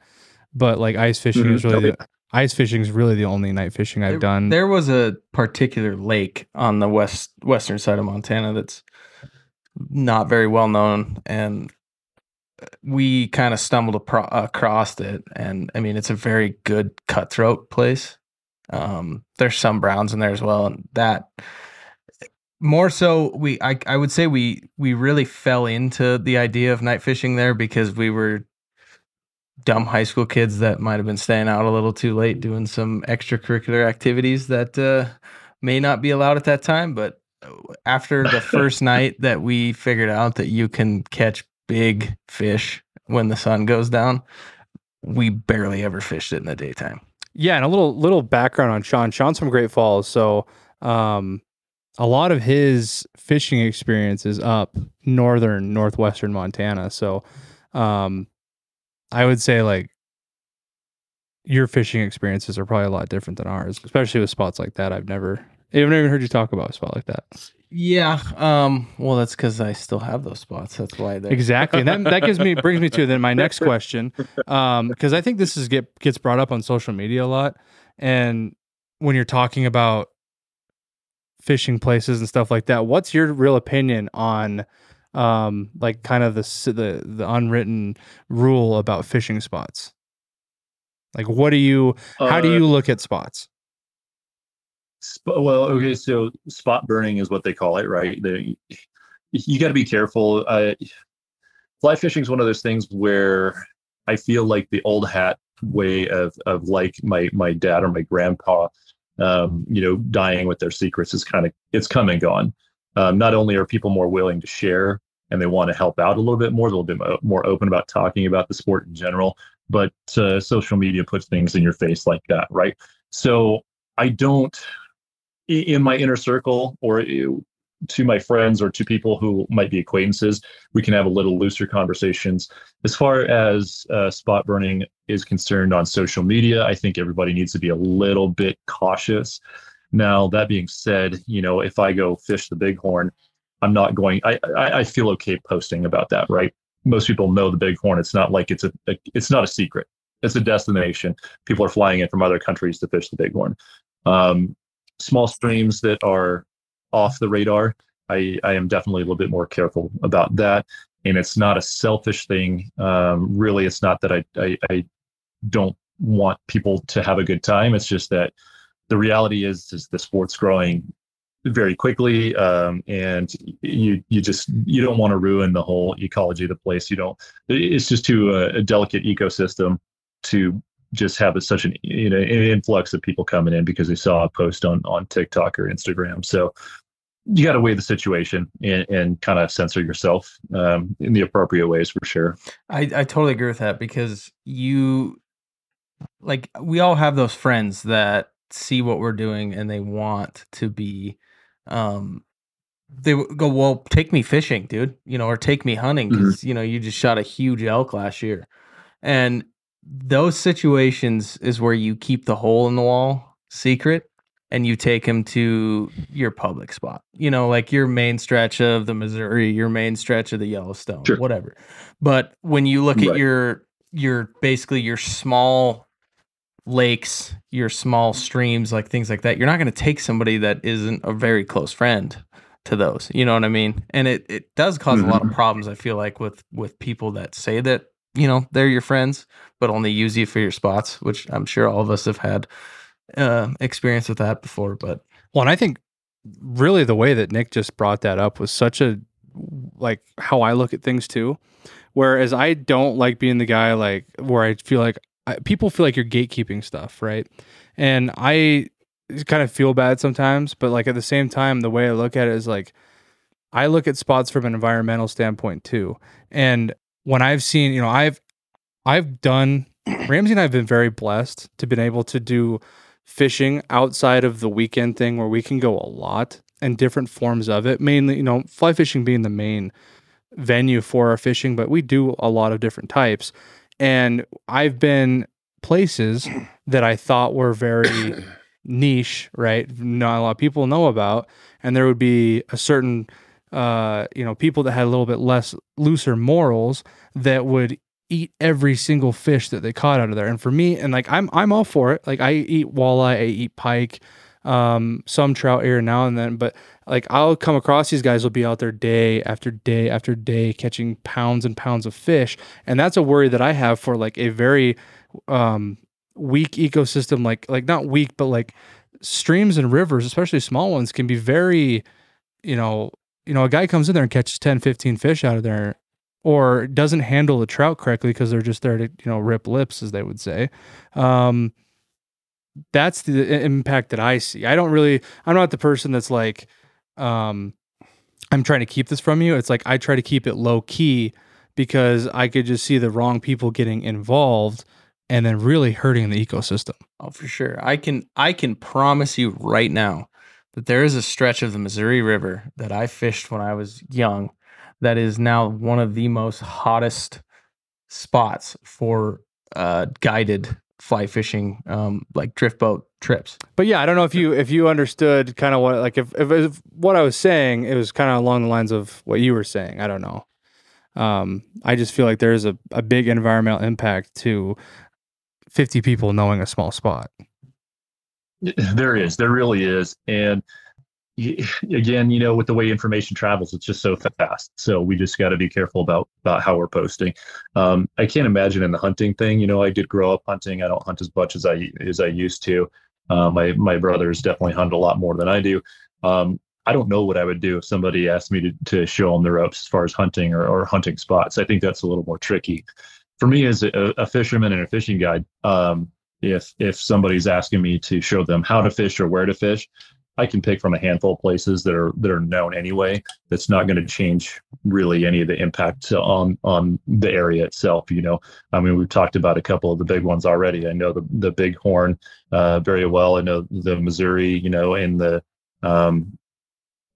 but like ice fishing Mhm. is really the, ice fishing is really the only night fishing I've there, done. There was a particular lake on the west western side of Montana that's not very well known, and we kind of stumbled apro- across it. And I mean, it's a very good cutthroat place. Um, there's some browns in there as well, and that more so we I, I would say we we really fell into the idea of night fishing there because we were dumb high school kids that might have been staying out a little too late doing some extracurricular activities that uh, may not be allowed at that time. But uh, after the first night that we figured out that you can catch big fish when the sun goes down, we barely ever fished it in the daytime. Yeah, and a little little background on Sean. Sean's from Great Falls, so um, a lot of his fishing experience is up northern northwestern Montana. So um, I would say like your fishing experiences are probably a lot different than ours, especially with spots like that. I've never I've never even heard you talk about a spot like that. Yeah. Um, well, that's because I still have those spots. That's why they're Exactly. And that, that gives me brings me to then my next question. Um, because I think this is get gets brought up on social media a lot. And when you're talking about fishing places and stuff like that, what's your real opinion on um like kind of the the the unwritten rule about fishing spots? Like what do you how do Uh, you look at spots? Well, okay, so spot burning is what they call it, right? You got to be careful. Uh, fly fishing is one of those things where I feel like the old hat way of of like my my dad or my grandpa, um, you know, dying with their secrets is kind of it's come and gone. Um, not only are people more willing to share and they want to help out a little bit more, they'll mo- more open about talking about the sport in general, but uh, social media puts things in your face like that, right? So I don't in my inner circle or to my friends or to people who might be acquaintances, we can have a little looser conversations. As far as uh, spot burning is concerned on social media, I think everybody needs to be a little bit cautious. Now, that being said, you know, if I go fish the bighorn, I'm not going. I I, I feel okay posting about that, right? Most people know the bighorn. It's not like it's a, a it's not a secret. It's a destination. People are flying in from other countries to fish the bighorn. Um, small streams that are off the radar, I, I am definitely a little bit more careful about that. And it's not a selfish thing. Um, really, it's not that I, I, I don't want people to have a good time. It's just that the reality is is the sport's growing very quickly um, and you you just you don't want to ruin the whole ecology of the place you don't it's just too uh, a delicate ecosystem to just have a, such an you know an influx of people coming in because they saw a post on on tiktok or instagram. So you got to weigh the situation and, and kind of censor yourself um, in the appropriate ways for sure. I, I totally agree with that because you like we all have those friends that see what we're doing and they want to be um they go well take me fishing dude you know or take me hunting because you know you just shot a huge elk last year. And those situations is where you keep the hole in the wall secret and you take them to your public spot you know like your main stretch of the missouri your main stretch of the yellowstone Sure. whatever but when you look at your your basically your small lakes, your small streams, like things like that, you're not going to take somebody that isn't a very close friend to those. You know what I mean? And it it does because a lot of mm-hmm. problems. I feel like with with people that say that you know they're your friends, but only use you for your spots, which I'm sure all of us have had uh, experience with that before. But Well, and I think really the way that Nic just brought that up was such a like how I look at things too. Whereas I don't like being the guy like where I feel like I, people feel like you're gatekeeping stuff, right? And I kind of feel bad sometimes, but like at the same time, the way I look at it is like I look at spots from an environmental standpoint too. And when I've seen, you know, I've I've done Ramsey and I've been very blessed to been able to do fishing outside of the weekend thing where we can go a lot and different forms of it. Mainly, you know, fly fishing being the main venue for our fishing, but we do a lot of different types. And I've been places that I thought were very niche, right? Not a lot of people know about. And there would be a certain, uh, you know, people that had a little bit less looser morals that would eat every single fish that they caught out of there. And for me, and like I'm I'm all for it. Like I eat walleye, I eat pike, um, some trout here now and then, but like I'll come across these guys will be out there day after day after day catching pounds and pounds of fish. And that's a worry that I have for like a very um weak ecosystem, like like not weak, but like streams and rivers, especially small ones, can be very, you know, you know, a guy comes in there and catches 10, 15 fish out of there or doesn't handle the trout correctly because they're just there to, you know, rip lips, as they would say. Um, that's the impact that I see. I don't really, I'm not the person that's like, um, I'm trying to keep this from you. It's like I try to keep it low key because I could just see the wrong people getting involved and then really hurting the ecosystem. Oh, for sure. I can I can promise you right now that there is a stretch of the Missouri River that I fished when I was young that is now one of the most hottest spots for uh, guided fly fishing, um, like drift boat trips. But yeah, I don't know if you if you understood kind of what like if, if if what I was saying, it was kind of along the lines of what you were saying. I don't know. Um, I just feel like there's a, a big environmental impact to 50 people knowing a small spot. There is, there really is, and again, you know, with the way information travels, it's just so fast. So we just got to be careful about about how we're posting. Um, I can't imagine in the hunting thing. You know, I did grow up hunting. I don't hunt as much as I as I used to. Uh, my my brothers definitely hunt a lot more than I do. Um, I don't know what I would do if somebody asked me to, to show them the ropes as far as hunting or, or hunting spots. I think that's a little more tricky. For me as a, a fisherman and a fishing guide, um, if if somebody's asking me to show them how to fish or where to fish, I can pick from a handful of places that are that are known anyway. That's not going to change really any of the impact on on the area itself. You know, I mean, we've talked about a couple of the big ones already. I know the the Bighorn uh, very well. I know the Missouri. You know, and the um,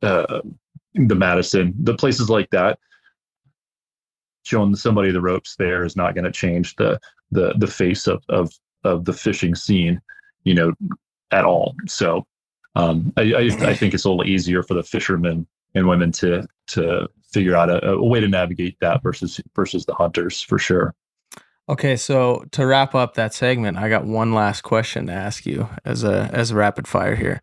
uh, the Madison, the places like that. Showing somebody the ropes there is not going to change the the the face of of of the fishing scene, you know, at all. So um, I, I, I think it's a little easier for the fishermen and women to to figure out a, a way to navigate that versus versus the hunters for sure. Okay, so to wrap up that segment, I got one last question to ask you as a as a rapid fire here.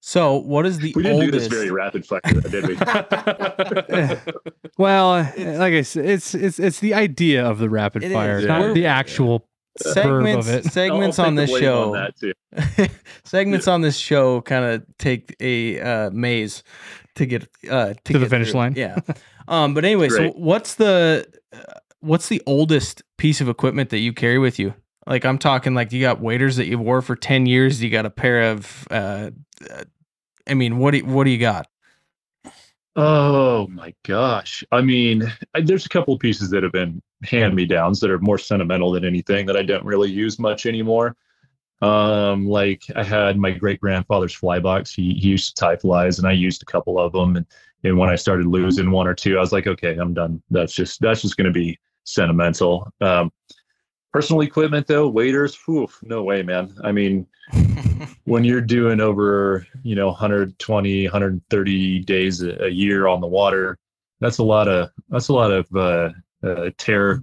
So, what is the We didn't oldest? do this very rapid fire, did we? Well, like I said, it's it's it's the idea of the rapid It fire, is. not We're- the actual segments of it. segments I'll on this show on that too. segments on this show kind of take a uh, maze to get uh, to, To the finish through. line. Yeah. Um. But anyway, so what's the uh, what's the oldest piece of equipment that you carry with you? Like I'm talking like you got waders that you wore for ten years. You got a pair of. Uh, uh, I mean, what do you, what do you got? Oh my gosh. I mean, I, there's a couple pieces that have been hand me downs that are more sentimental than anything that I don't really use much anymore. Um, like I had my great grandfather's fly box. He, he used to tie flies and I used a couple of them. And, and when I started losing one or two, I was like, okay, I'm done. That's just, that's just going to be sentimental. Um, personal equipment though, waders, whew, no way, man. I mean, when you're doing over you know 120 130 days a, a year on the water that's a lot of that's a lot of uh, uh tear.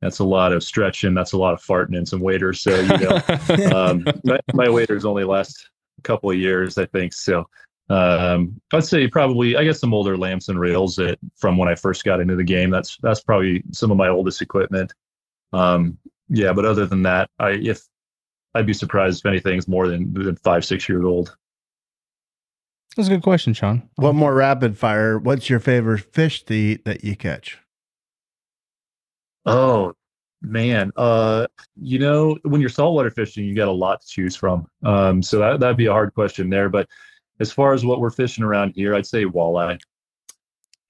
That's a lot of stretching. That's a lot of farting and some waders so you know um my, my waders only last a couple of years i think. So um i'd say probably i guess some older lamps and rails that from when i first got into the game that's that's probably some of my oldest equipment. Um yeah but other than that i if I'd be surprised if anything's more than, than five, six years old. That's a good question, Sean. One more rapid fire. What's your favorite fish to eat that you catch? Oh man, uh, you know, when you're saltwater fishing, you got a lot to choose from. Um, so that that'd be a hard question there. But as far as what we're fishing around here, I'd say walleye.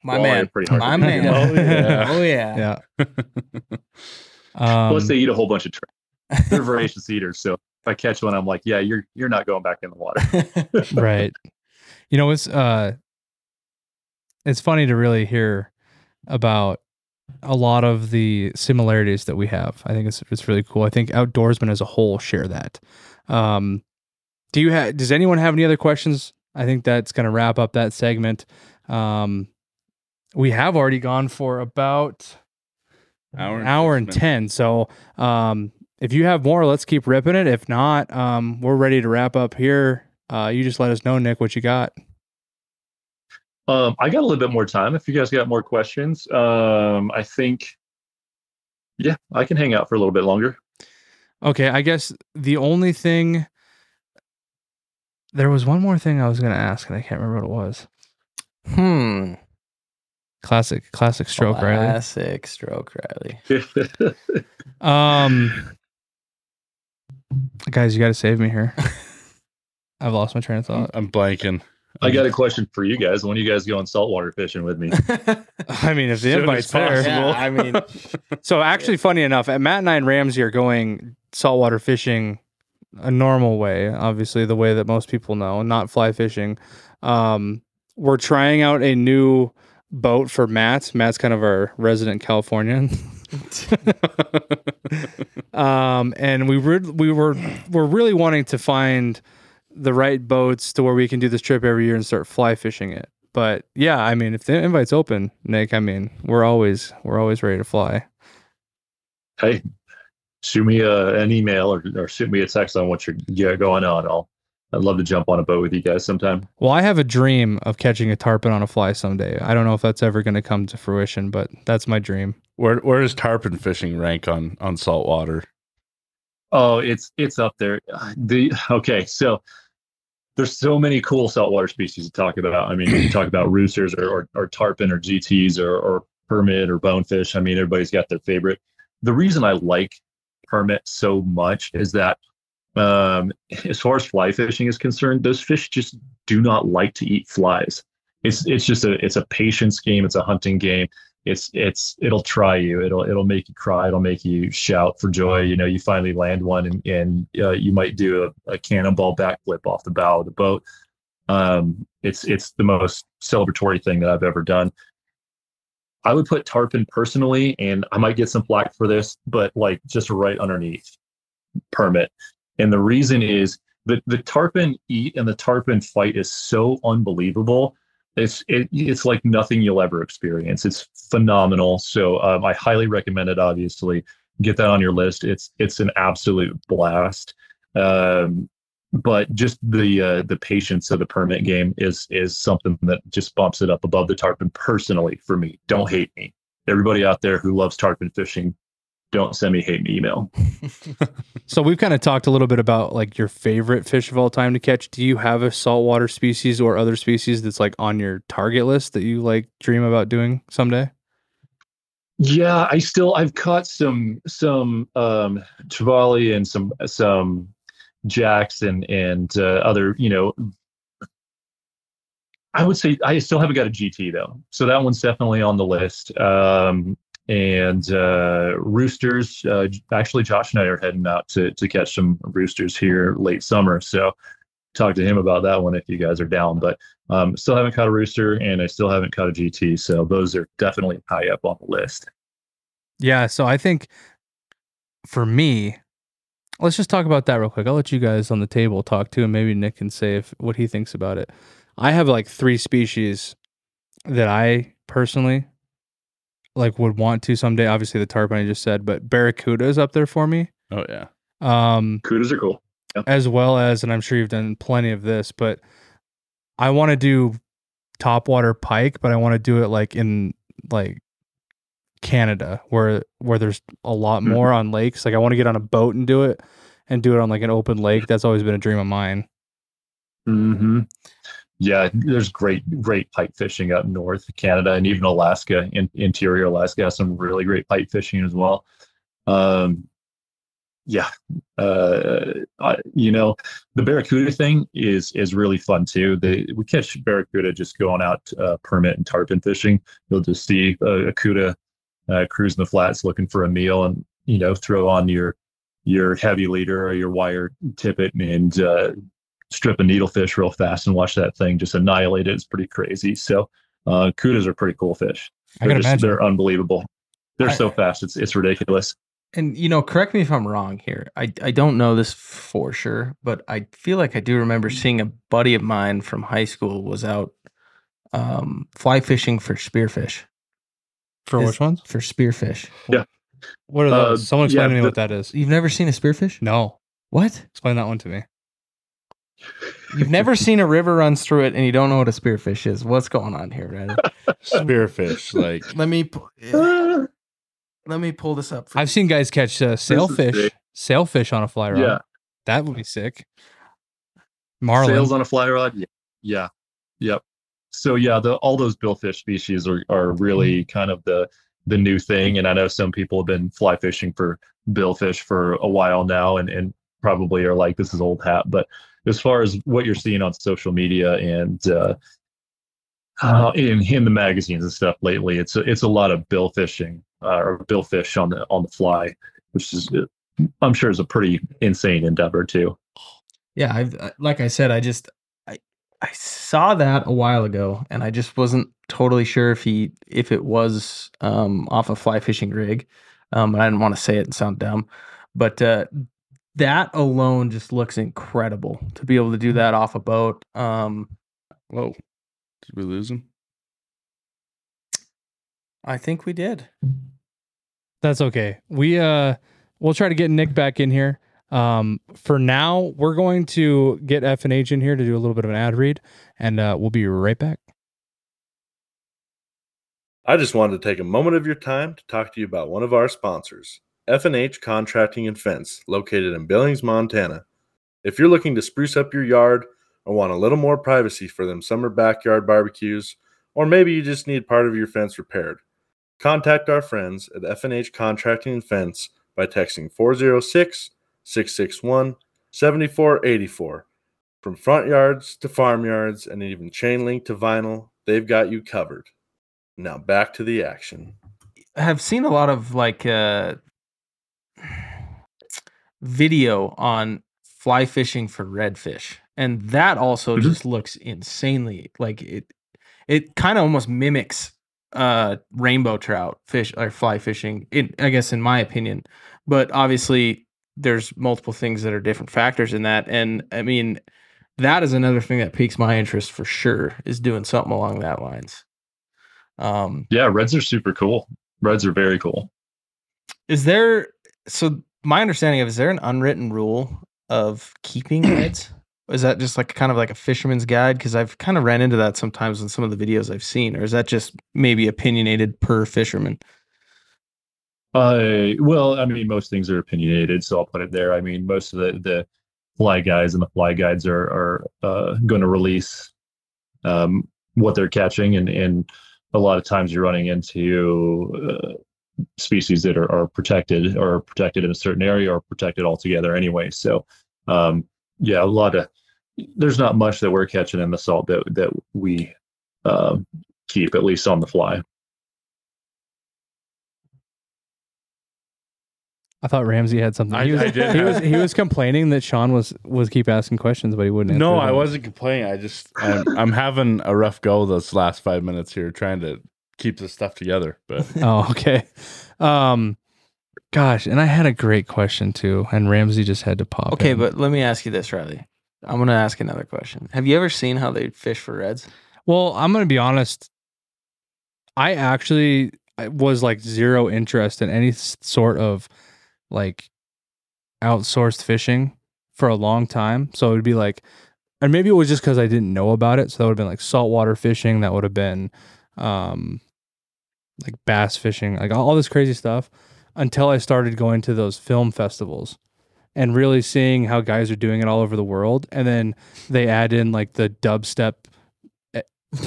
My Walleye man, pretty hard my man. Oh, yeah. Oh yeah. Yeah. Um, Plus, they eat a whole bunch of trout. They're voracious eaters. So if I catch one, I'm like, yeah, you're you're not going back in the water. right. You know, it's uh it's funny to really hear about a lot of the similarities that we have. I think it's it's really cool. I think outdoorsmen as a whole share that. Um do you have does anyone have any other questions? I think that's going to wrap up that segment. Um we have already gone for about Hour an and hour and minutes. 10. So, um, if you have more, let's keep ripping it. If not, um, we're ready to wrap up here. Uh, you just let us know, Nic, what you got. Um, I got a little bit more time. If you guys got more questions, um, I think, yeah, I can hang out for a little bit longer. Okay. I guess the only thing, there was one more thing I was going to ask, and I can't remember what it was. Hmm. Classic, classic stroke, Riley. Classic stroke, Riley. Um, guys, you got to save me here. I've lost my train of thought. I'm blanking. I got a question for you guys. When you guys going saltwater fishing with me? I mean, if the Soon as invite's there. Yeah, I mean, So actually, funny enough, Matt and I and Ramsey are going saltwater fishing a normal way, obviously the way that most people know, not fly fishing. Um, we're trying out a new boat for Matt. Matt's kind of our resident Californian. um, and we were we were we're really wanting to find the right boats to where we can do this trip every year and start fly fishing it. But yeah, I mean, if the invite's open, Nic, I mean, we're always we're always ready to fly. hey, shoot me a, an email or, or shoot me a text on what you're yeah, going on. I'll I'd love to jump on a boat with you guys sometime. Well, I have a dream of catching a tarpon on a fly someday. I don't know if that's ever going to come to fruition, but that's my dream. Where where does tarpon fishing rank on on saltwater? Oh, it's it's up there. The okay, so there's so many cool saltwater species to talk about. I mean, you talk about roosters or, or, or tarpon or GTs or, or permit or bonefish. I mean, everybody's got their favorite. The reason I like permit so much is that um, as far as fly fishing is concerned, those fish just do not like to eat flies. It's it's just a it's a patience game. It's a hunting game. It's it's it'll try you. It'll it'll make you cry. It'll make you shout for joy. You know, you finally land one, and and uh, you might do a, a cannonball backflip off the bow of the boat. Um, it's it's the most celebratory thing that I've ever done. I would put tarpon personally, and I might get some flack for this, but like just right underneath permit. And the reason is the the tarpon eat and the tarpon fight is so unbelievable. It's it, it's like nothing you'll ever experience. It's phenomenal. So um, I highly recommend it. Obviously, get that on your list. It's it's an absolute blast. Um, but just the uh, the patience of the permit game is is something that just bumps it up above the tarpon personally for me. Don't hate me. Everybody out there who loves tarpon fishing, don't send me hate me email. So we've kind of talked a little bit about like your favorite fish of all time to catch. Do you have a saltwater species or other species that's like on your target list that you like dream about doing someday? Yeah, I still I've caught some some um trevally and some some jacks and and uh, other you know I would say I still haven't got a GT though, so that one's definitely on the list. Um, and uh, roosters, uh, actually, Josh and I are heading out to to catch some roosters here late summer. So talk to him about that one if you guys are down. But um, still haven't caught a rooster, and I still haven't caught a GT. So those are definitely high up on the list. Yeah, so I think for me, let's just talk about that real quick. I'll let you guys on the table talk too, and maybe Nic can say if what he thinks about it. I have like three species that I personally like would want to someday. Obviously, the tarpon I just said, but barracuda is up there for me. Oh yeah. Um, Kudas are cool. as well as, and I'm sure you've done plenty of this, but I want to do topwater pike, but I want to do it like in like Canada where where there's a lot Mhm. more on lakes. Like I want to get on a boat and do it and do it on like an open lake. That's always been a dream of mine. hmm Yeah, there's great, great pike fishing up north Canada and even Alaska. In, interior Alaska has some really great pike fishing as well. Um, yeah, uh, I, you know, the barracuda thing is is really fun too. They we catch barracuda just going out uh, permit and tarpon fishing. You'll just see a, a cuda uh, cruising the flats looking for a meal, and you know, throw on your your heavy leader or your wire tippet and uh, strip a needlefish real fast and watch that thing just annihilate it. It's pretty crazy. So uh, kudas are pretty cool fish. I They're can just, imagine. they're unbelievable. They're I- so fast. It's it's ridiculous. And you know, correct me if I'm wrong here. I I don't know this for sure, but I feel like I do remember seeing a buddy of mine from high school was out um, fly fishing for spearfish. For Is- which ones? For spearfish. Yeah. What are Uh, those? Someone explain yeah, to me the- what that is. You've never seen a spearfish? No, What? explain that one to me. You've never seen a river runs through it and you don't know what a spearfish is. What's going on here, Brandon? Spearfish, like let me pu- let me pull this up. For I've seen guys catch uh, sailfish, sailfish on a fly rod. yeah, That would be sick. Marlin. sails on a fly rod. Yeah, yeah, yep. So yeah, the all those billfish species are are really kind of the the new thing, and I know some people have been fly fishing for billfish for a while now, and and probably are like this is old hat. But as far as what you're seeing on social media and uh, uh, in in the magazines and stuff lately, it's a, it's a lot of bill fishing uh, or billfish on the on the fly, which is uh, I'm sure is a pretty insane endeavor too. Yeah, I've like I said, I just I I saw that a while ago, and I just wasn't totally sure if he if it was um, off a fly fishing rig. Um, and I didn't want to say it and sound dumb, but uh, that alone just looks incredible to be able to do that off a boat. Um, whoa, did we lose him? I think we did. That's okay. We uh we'll try to get Nic back in here. Um for now, we're going to get F and H in here to do a little bit of an ad read and uh we'll be right back. I just wanted to take a moment of your time to talk to you about one of our sponsors, F&H Contracting and Fence, located in Billings, Montana. If you're looking to spruce up your yard or want a little more privacy for them summer backyard barbecues, or maybe you just need part of your fence repaired, contact our friends at F&H Contracting and Fence by texting 406-661-7484. From front yards to farmyards and even chain link to vinyl, they've got you covered. Now back to the action. I have seen a lot of like uh video on fly fishing for redfish and that also Mhm. just looks insanely like it it kind of almost mimics uh rainbow trout fish or fly fishing in i guess in my opinion but obviously there's multiple things that are different factors in that and i mean that is another thing that piques my interest for sure is doing something along that lines um Yeah, reds are super cool. Reds are very cool. Is there so my understanding of is there an unwritten rule of keeping reds? Is that just like kind of like a fisherman's guide? Because I've kind of ran into that sometimes in some of the videos I've seen, or is that just maybe opinionated per fisherman? Uh, well, I mean, most things are opinionated, so I'll put it there. I mean, most of the the fly guys and the fly guides are are uh, going to release um, what they're catching, and and a lot of times you're running into uh, species that are, are protected or protected in a certain area or protected altogether anyway. So, um, yeah, a lot of there's not much that we're catching in the salt that that we uh, keep at least on the fly. I thought Ramsey had something. I- he was, I did he was he was complaining that Sean was was keep asking questions, but he wouldn't. Answer No, them. I wasn't complaining. I just I'm, I'm having a rough go those last five minutes here, trying to keep this stuff together. But Oh, okay. Um, gosh, and I had a great question too, and Ramsey just had to pop. Okay, in. but let me ask you this, Riley. I'm gonna ask another question. Have you ever seen how they fish for reds? Well, I'm going to be honest. I actually I was like zero interest in any sort of like outsourced fishing for a long time. So it would be like, and maybe it was just because I didn't know about it. So that would have been like saltwater fishing. That would have been um, like bass fishing, like all, this crazy stuff until I started going to those film festivals and really seeing how guys are doing it all over the world. And then they add in like the dubstep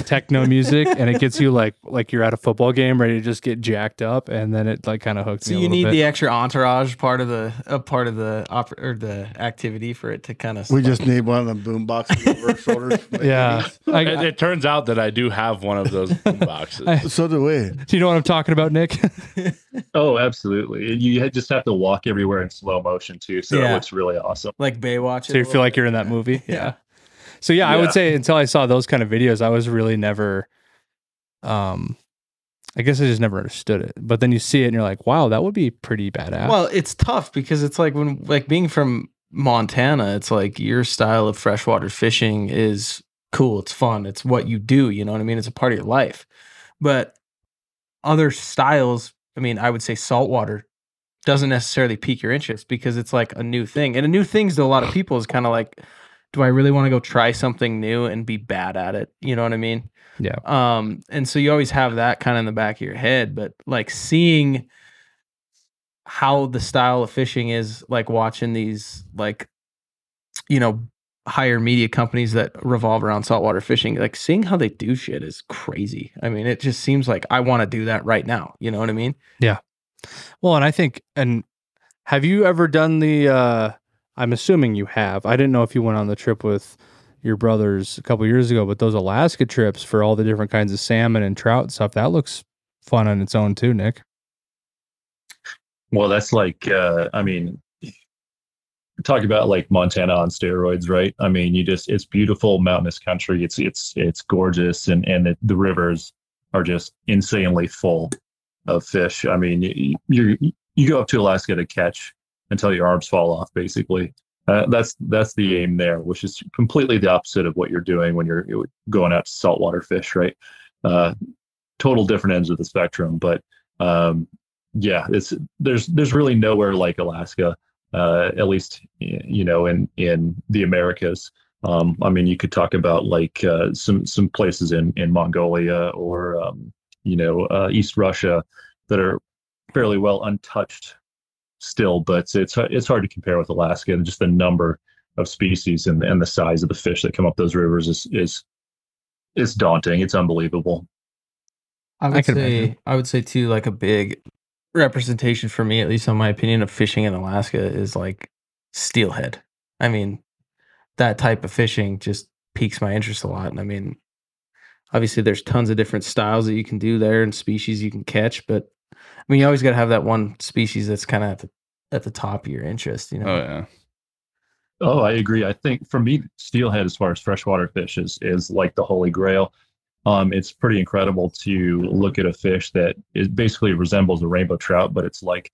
techno music and it gets you like like you're at a football game ready to just get jacked up and then it like kind of hooked So me you need bit. the extra entourage part of the a part of the oper- or the activity for it to kind of. We just need one of the boom boxes over our shoulders. yeah I, it, it turns out that I do have one of those boom boxes. So do we. do you know what I'm talking about Nic Oh, absolutely. You just have to walk everywhere in slow motion too, so Yeah. it looks really awesome. like Baywatch. so you feel like you're in that movie yeah so yeah, I would say until I saw those kind of videos I was really never um I guess I just never understood it but then you see it and you're like wow that would be pretty badass Well, it's tough because it's like when like being from Montana, it's like your style of freshwater fishing is cool, it's fun, it's what you do, you know what I mean? It's a part of your life. But other styles, I mean, I would say saltwater doesn't necessarily pique your interest because it's like a new thing. And a new things to a lot of people is kind of like do I really want to go try something new and be bad at it? You know what I mean? Yeah. Um, and so you always have that kind of in the back of your head, but like seeing how the style of fishing is like watching these like you know higher media companies that revolve around saltwater fishing like seeing how they do shit is crazy i mean it just seems like i want to do that right now you know what i mean yeah Well, and I think, and have you ever done the? uh I'm assuming you have. I didn't know if you went on the trip with your brothers a couple years ago, but those Alaska trips for all the different kinds of salmon and trout and stuff that looks fun on its own too, Nic. Well, that's like, uh, I mean, talk about like Montana on steroids, right? I mean, you just it's beautiful mountainous country. It's it's it's gorgeous, and and the, the rivers are just insanely full of fish. I mean, you you you go up to Alaska to catch until your arms fall off, basically. Uh, that's that's the aim there, which is completely the opposite of what you're doing when you're, going out to saltwater fish, right? Uh, total different ends of the spectrum, but um, yeah, it's there's there's really nowhere like Alaska, uh, at least you know in in the Americas. Um, I mean, you could talk about like uh, some some places in in Mongolia or um, you know uh, East Russia that are fairly well untouched still, but it's it's hard to compare with Alaska. And just the number of species and and the size of the fish that come up those rivers is is it's daunting. It's unbelievable. I would can say imagine. I would say too like a big representation for me, at least on my opinion of fishing in Alaska, is like steelhead. I mean, that type of fishing just piques my interest a lot. And I mean, obviously there's tons of different styles that you can do there and species you can catch, but I mean you always gotta have that one species that's kind of at the at the top of your interest, you know. Oh yeah. Oh, I agree. I think for me, steelhead, as far as freshwater fish, is is like the holy grail. Um, it's pretty incredible to look at a fish that is basically resembles a rainbow trout, but it's like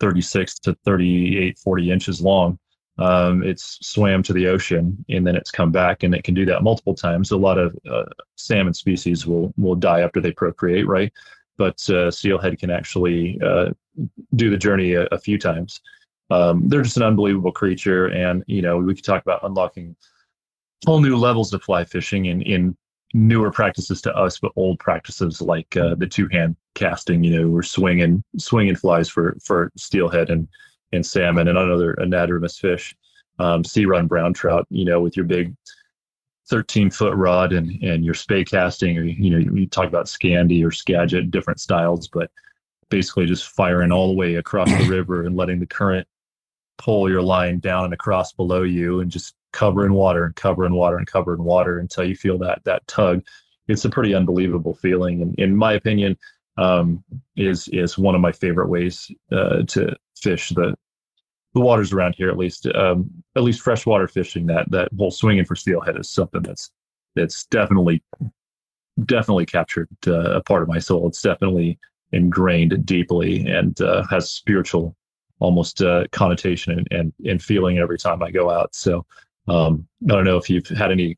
36 to 38, 40 inches long. Um, it's swam to the ocean and then it's come back, and it can do that multiple times. A lot of uh, salmon species will will die after they procreate, right? But uh, steelhead can actually uh, do the journey a, a few times um, they're just an unbelievable creature and you know we could talk about unlocking whole new levels of fly fishing in in newer practices to us, but old practices like uh, the two hand casting. You know, we're swinging swinging flies for for steelhead and and salmon and other anadromous fish, um, sea run brown trout. You know, with your big 13 foot rod and and your spey casting, or you know, you talk about Scandi or Skagit, different styles, but basically just firing all the way across the river and letting the current pull your line down and across below you and just cover in water and cover in water and cover in water until you feel that that tug. It's a pretty unbelievable feeling, and in my opinion, um, is is one of my favorite ways uh, to fish the the waters around here. At least, um, at least freshwater fishing. That that whole swinging for steelhead is something that's that's definitely definitely captured uh, a part of my soul. It's definitely ingrained deeply and uh, has spiritual almost uh, connotation and, and and feeling every time I go out. So um, I don't know if you've had any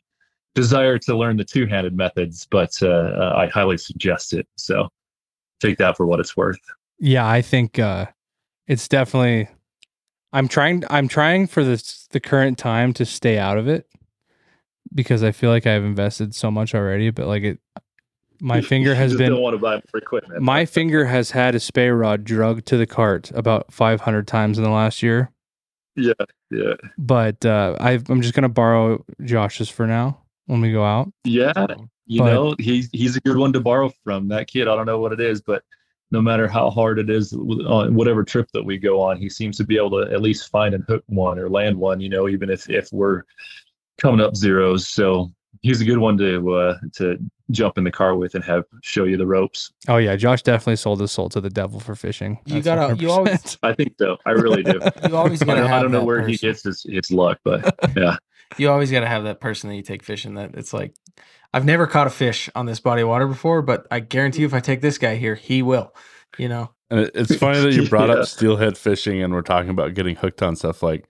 desire to learn the two-handed methods, but uh, I highly suggest it. So take that for what it's worth. Yeah, I think uh, it's definitely. I'm trying. I'm trying for this the current time to stay out of it because I feel like I've invested so much already. But like it, my finger has just been. don't want to buy more equipment. My finger has had a spey rod drugged to the cart about 500 times in the last year. yeah, yeah, But uh, i I'm just gonna borrow Josh's for now when we go out. yeah. You But- know, he's he's a good one to borrow from. That kid, I don't know what it is, but no matter how hard it is on whatever trip that we go on, he seems to be able to at least find and hook one or land one. You know, even if if we're coming up zeros. So he's a good one to uh, to jump in the car with and have show you the ropes. Oh yeah, Josh definitely sold his soul to the devil for fishing. You gotta- you 100%. always- I think so. I really do. You always gotta don't, have I don't know that where he gets his, his luck, but yeah. You always gotta have that person that you take fishing that it's like I've never caught a fish on this body of water before, but I guarantee you if I take this guy here, he will. You know? And it's funny that you brought Yeah. up steelhead fishing and we're talking about getting hooked on stuff like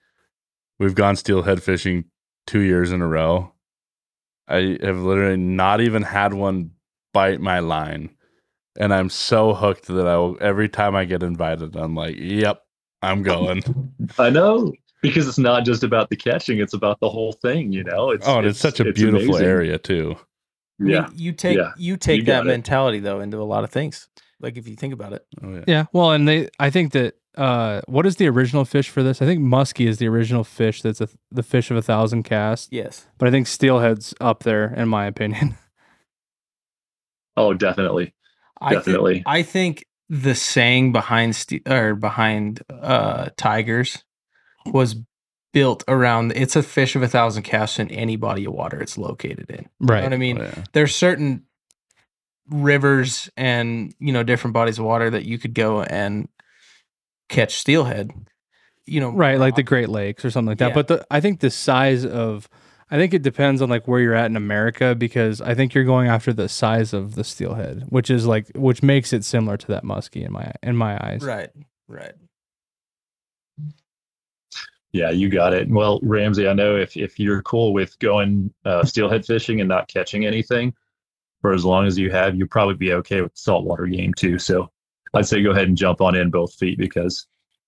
we've gone steelhead fishing two years in a row. I have literally not even had one bite my line. And I'm so hooked that I will every time I get invited, I'm like, Yep, I'm going. I know because it's not just about the catching; it's about the whole thing. You know, it's oh, and it's, such a it's beautiful amazing. area too. I mean, Yeah, you take yeah, you take you that it. mentality though into a lot of things. Like if you think about it. Oh yeah. Yeah, well, and they, I think that uh, what is the original fish for this? I think muskie is the original fish. That's a, the fish of a thousand casts. Yes. But I think steelhead's up there in my opinion. oh, definitely, I think definitely. I think the saying behind st- or behind uh tigers was built around it's a fish of a thousand casts in any body of water it's located in. You know what I mean? Oh, yeah. there's certain rivers and you know different bodies of water that you could go and catch steelhead you know right, like the uh, Great Lakes or something like that. Yeah. But the, I think the size of, I think it depends on like where you're at in America because I think you're going after the size of the steelhead, which is like which makes it similar to that muskie in my in my eyes. right right Yeah, you got it. Well, Ramsey, I know if if you're cool with going uh, steelhead fishing and not catching anything for as long as you have, you'll probably be okay with the saltwater game too. So I'd say go ahead and jump on in both feet because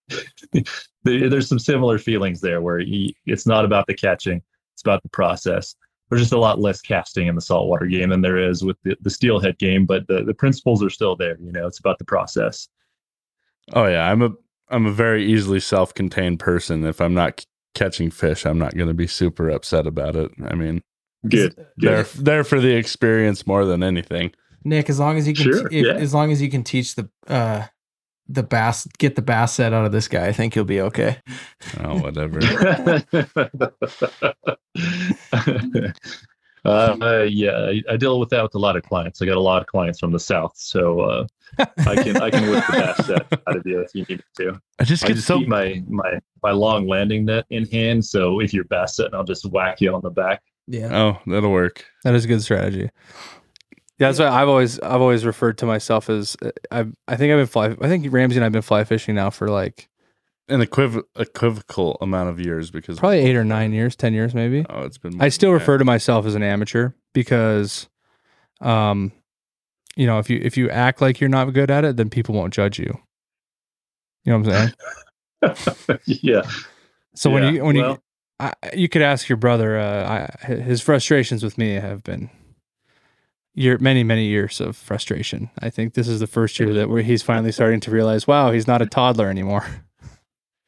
there's some similar feelings there where you, it's not about the catching, it's about the process. There's just a lot less casting in the saltwater game than there is with the, the steelhead game, but the, the principles are still there. You know, it's about the process. Oh yeah, I'm a I'm a very easily self-contained person. If I'm not c- catching fish, I'm not going to be super upset about it. I mean, Good. they're there for the experience more than anything. nick as long as you can Sure, if, yeah. as long as you can teach the uh the bass get the bass set out of this guy i think you'll be okay Oh, whatever. uh, yeah, I, I deal with that with a lot of clients. I got a lot of clients from the south, so uh, I can I can whip the bass set out of you if you need me to. I just I get just so keep my my my long landing net in hand, so if you're bass setting, I'll just whack you on the back. yeah oh, that'll work. That is a good strategy. Yeah, that's why I've always I've always referred to myself as uh, I I think I've been fly I think Ramsey and I've been fly fishing now for like An equiv- equivocal amount of years because probably eight or nine years, ten years maybe. Oh, it's been. I still refer to myself as an amateur because, um, you know, if you if you act like you're not good at it, then people won't judge you. You know what I'm saying? yeah. So when you when well- you I, you could ask your brother. Uh, I, his frustrations with me have been year many many years of frustration. I think this is the first year that where he's finally starting to realize, wow, he's not a toddler anymore.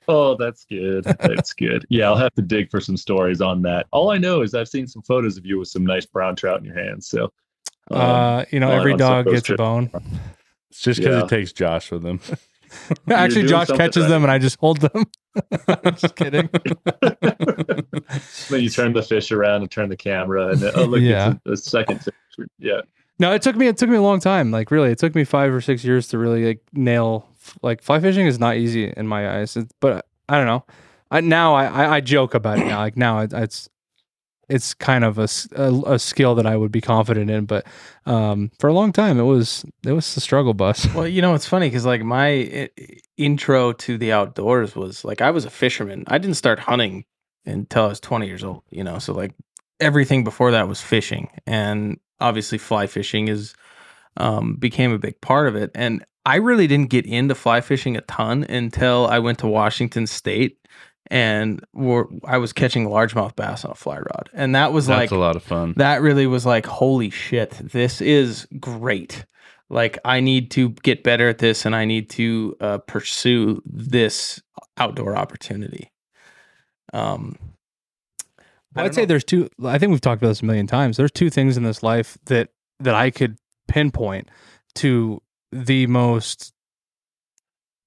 Oh, that's good. That's good. Yeah, I'll have to dig for some stories on that. All I know is I've seen some photos of you with some nice brown trout in your hands. So, um, uh, you know, on- every on dog of those gets a bone. It's just because Yeah. he takes Josh with him. Actually, Josh catches right. them and I just hold them. just kidding. then you turn the fish around and turn the camera, and oh look, Yeah. it's a, a second fish. Yeah, No, it took me it took me a long time. Like really, it took me five or six years to really like nail. Like fly fishing is not easy in my eyes, but I don't know. I now I, I, I joke about it now. Like now it, it's it's kind of a a skill that I would be confident in. But um, for a long time, it was it was the struggle bus. Well, you know, it's funny because like my intro to the outdoors was like I was a fisherman. I didn't start hunting until I was 20 years old, you know, so like everything before that was fishing. And obviously, fly fishing is um, became a big part of it. And I really didn't get into fly fishing a ton until I went to Washington State and were, I was catching largemouth bass on a fly rod. And that was That's like a lot of fun. that really was like holy shit this is great like i need to get better at this and i need to uh, pursue this outdoor opportunity um I I'd don't say there's two. I think we've talked about this a million times. There's two things in this life that that I could pinpoint to the most,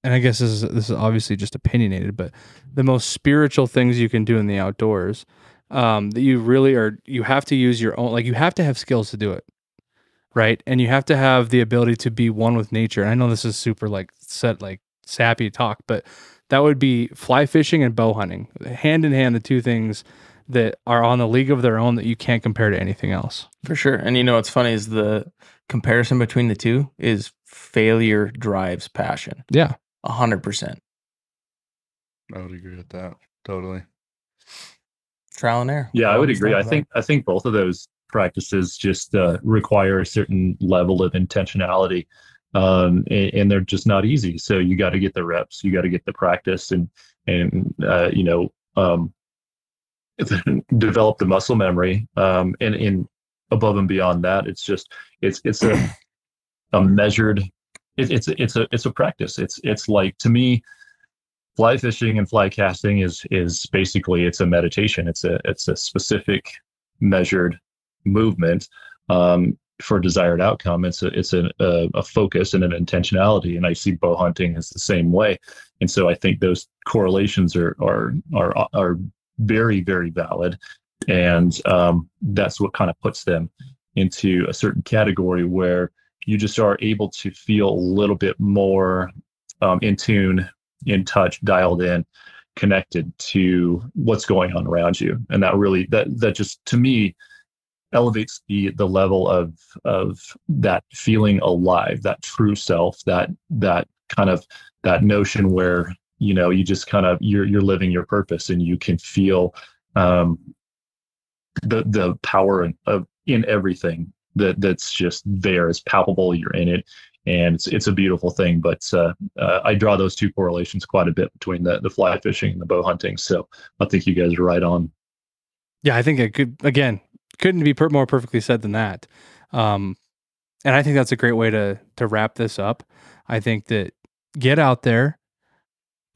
and I guess this is this is obviously just opinionated, but the most spiritual things you can do in the outdoors. Um, that you really are. You have to use your own. Like you have to have skills to do it, right? And you have to have the ability to be one with nature. And I know this is super like set like sappy talk, but that would be fly fishing and bow hunting, hand in hand. The two things that are on the league of their own that you can't compare to anything else. for sure and you know what's funny is the comparison between the two is failure drives passion Yeah. A 100% I would agree with that. Totally. trial and error yeah, I would agree. I think I think both of those practices just uh, require a certain level of intentionality, um, and, and they're just not easy. So you got to get the reps, you got to get the practice, and and uh, you know um, develop the muscle memory. Um, and in above and beyond that, it's just it's it's a a measured. It, it's it's a it's a practice. It's it's like to me, fly fishing and fly casting is is basically it's a meditation. It's a it's a specific measured movement um, for desired outcome. It's a it's a, a a focus and an intentionality. And I see bow hunting as the same way. And so I think those correlations are are are are very very valid. And um, that's what kind of puts them into a certain category where you just are able to feel a little bit more um, in tune, in touch, dialed in, connected to what's going on around you, and that really that that just to me elevates the the level of of that feeling alive, that true self, that that kind of that notion where you know you just kind of you're you're living your purpose and you can feel um, the the power of in everything that that's just there. It's palpable. You're in it, and it's it's a beautiful thing. But uh, uh, I draw those two correlations quite a bit between the the fly fishing and the bow hunting. So I think you guys are right on. Yeah, I think it could again couldn't be per- more perfectly said than that. Um, and I think that's a great way to to wrap this up. I think that get out there,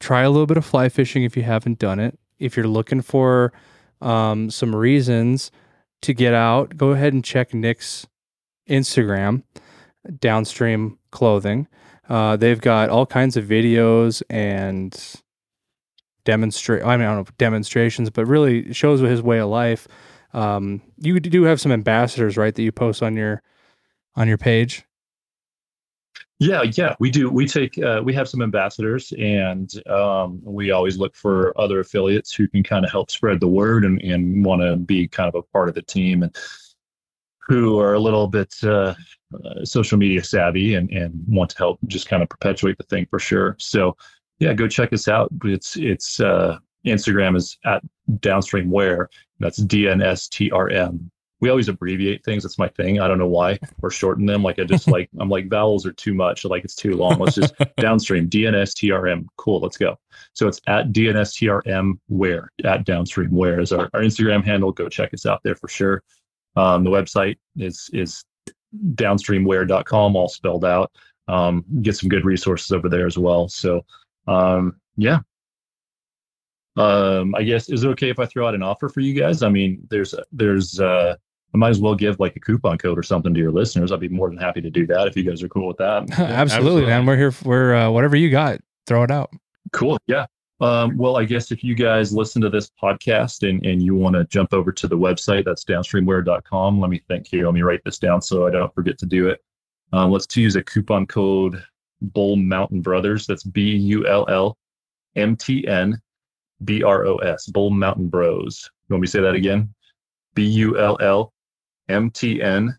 try a little bit of fly fishing if you haven't done it. If you're looking for um, some reasons to get out, go ahead and check Nic's Instagram, Downstream Clothing. Uh, they've got all kinds of videos and demonstrate. I mean, I don't know demonstrations, but really shows his way of life. Um, you do have some ambassadors, right? That you post on your on your page. Yeah, yeah, we do. We take uh, we have some ambassadors, and um, we always look for other affiliates who can kind of help spread the word and, and want to be kind of a part of the team and who are a little bit uh, uh, social media savvy and, and want to help just kind of perpetuate the thing for sure. So yeah, go check us out. It's it's uh, Instagram is at downstream wear. That's DNSTRM. We always abbreviate things. That's my thing. I don't know why or shorten them. Like I just like I'm like vowels are too much. Like it's too long. Let's just downstream DNSTRM. Cool. Let's go. So it's at DNSTRM wear at downstream wear is our, our Instagram handle. Go check us out there for sure. Um, the website is is downstreamwear.com, all spelled out. Um, get some good resources over there as well. So, um, yeah. Um, I guess is it okay if I throw out an offer for you guys? I mean, there's there's uh, I might as well give like a coupon code or something to your listeners. I'd be more than happy to do that if you guys are cool with that. absolutely, absolutely. man. We're here. For, we're uh, whatever you got. Throw it out. Cool. Yeah. Um, well, I guess if you guys listen to this podcast and, and you want to jump over to the website, that's downstreamwear.com. Let me think here. Let me write this down so I don't forget to do it. Um, let's to use a coupon code Bull Mountain Brothers. That's B U L L M T N B R O S. Bull Mountain Bros. You want me to say that again? B U L L M T N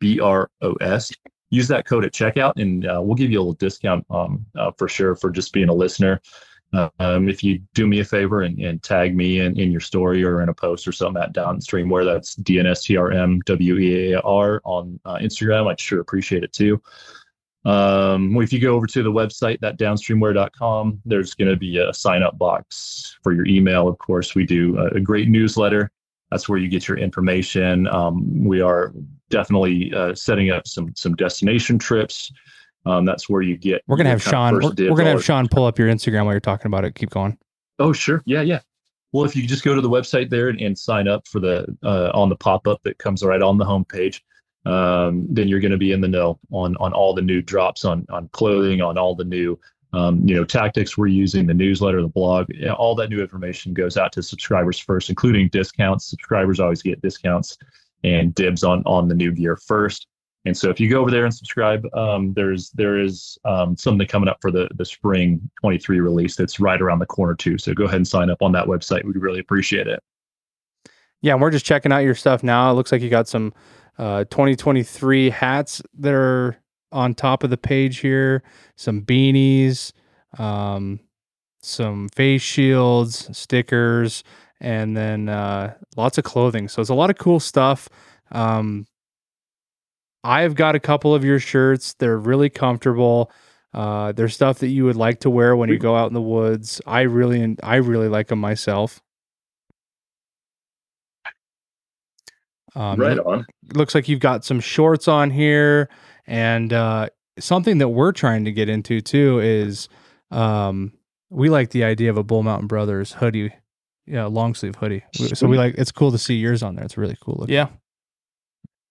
B R O S. Use that code at checkout, and uh, we'll give you a little discount um, uh, for sure for just being a listener. Um, if you do me a favor and, and tag me in, in your story or in a post or something at downstream wear that's DNSTRMWEAR on uh, Instagram, I'd sure appreciate it too. Um, if you go over to the website, that downstreamwear.com, there's going to be a sign up box for your email. Of course, we do a, a great newsletter. That's where you get your information. Um, we are definitely uh, setting up some some destination trips. Um, that's where you get. We're gonna have Sean. We're, we're gonna have Sean pull up your Instagram while you're talking about it. Keep going. Oh, sure. Yeah, yeah. Well, if you just go to the website there and, and sign up for the uh, on the pop up that comes right on the homepage, um, then you're going to be in the know on on all the new drops on on clothing, on all the new um, you know tactics we're using, the newsletter, the blog, yeah, all that new information goes out to subscribers first, including discounts. Subscribers always get discounts and dibs on on the new gear first. And so if you go over there and subscribe, um, there's there is um, something coming up for the the spring 23 release that's right around the corner too. So go ahead and sign up on that website. We'd really appreciate it. Yeah, and we're just checking out your stuff now. It looks like you got some uh, 2023 hats that are on top of the page here, some beanies, um, some face shields, stickers, and then uh, lots of clothing. So it's a lot of cool stuff. Um, I've got a couple of your shirts. They're really comfortable. Uh, they're stuff that you would like to wear when you go out in the woods. I really, I really like them myself. Um, right on. looks like you've got some shorts on here, and uh, something that we're trying to get into too is um, we like the idea of a Bull Mountain Brothers hoodie, yeah, long sleeve hoodie. So we like it's cool to see yours on there. It's really cool. Looking. Yeah.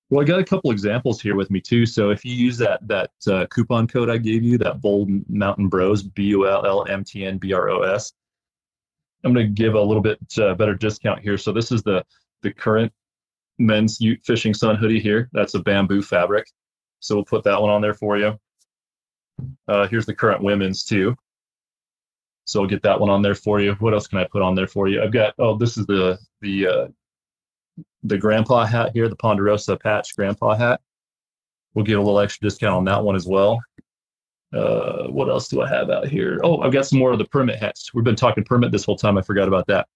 Well, I got a couple examples here with me too. So if you use that that uh, coupon code I gave you, that Bull Mountain Bros, B U L L M T N B R O S, I'm going to give a little bit uh, better discount here. So this is the the current men's Ute fishing sun hoodie here. That's a bamboo fabric. So we'll put that one on there for you. Uh, here's the current women's too. So I'll get that one on there for you. What else can I put on there for you? I've got oh, this is the the uh, the grandpa hat here, the Ponderosa patch grandpa hat. We'll give a little extra discount on that one as well. Uh, what else do I have out here? Oh, I've got some more of the permit hats. We've been talking permit this whole time. I forgot about that.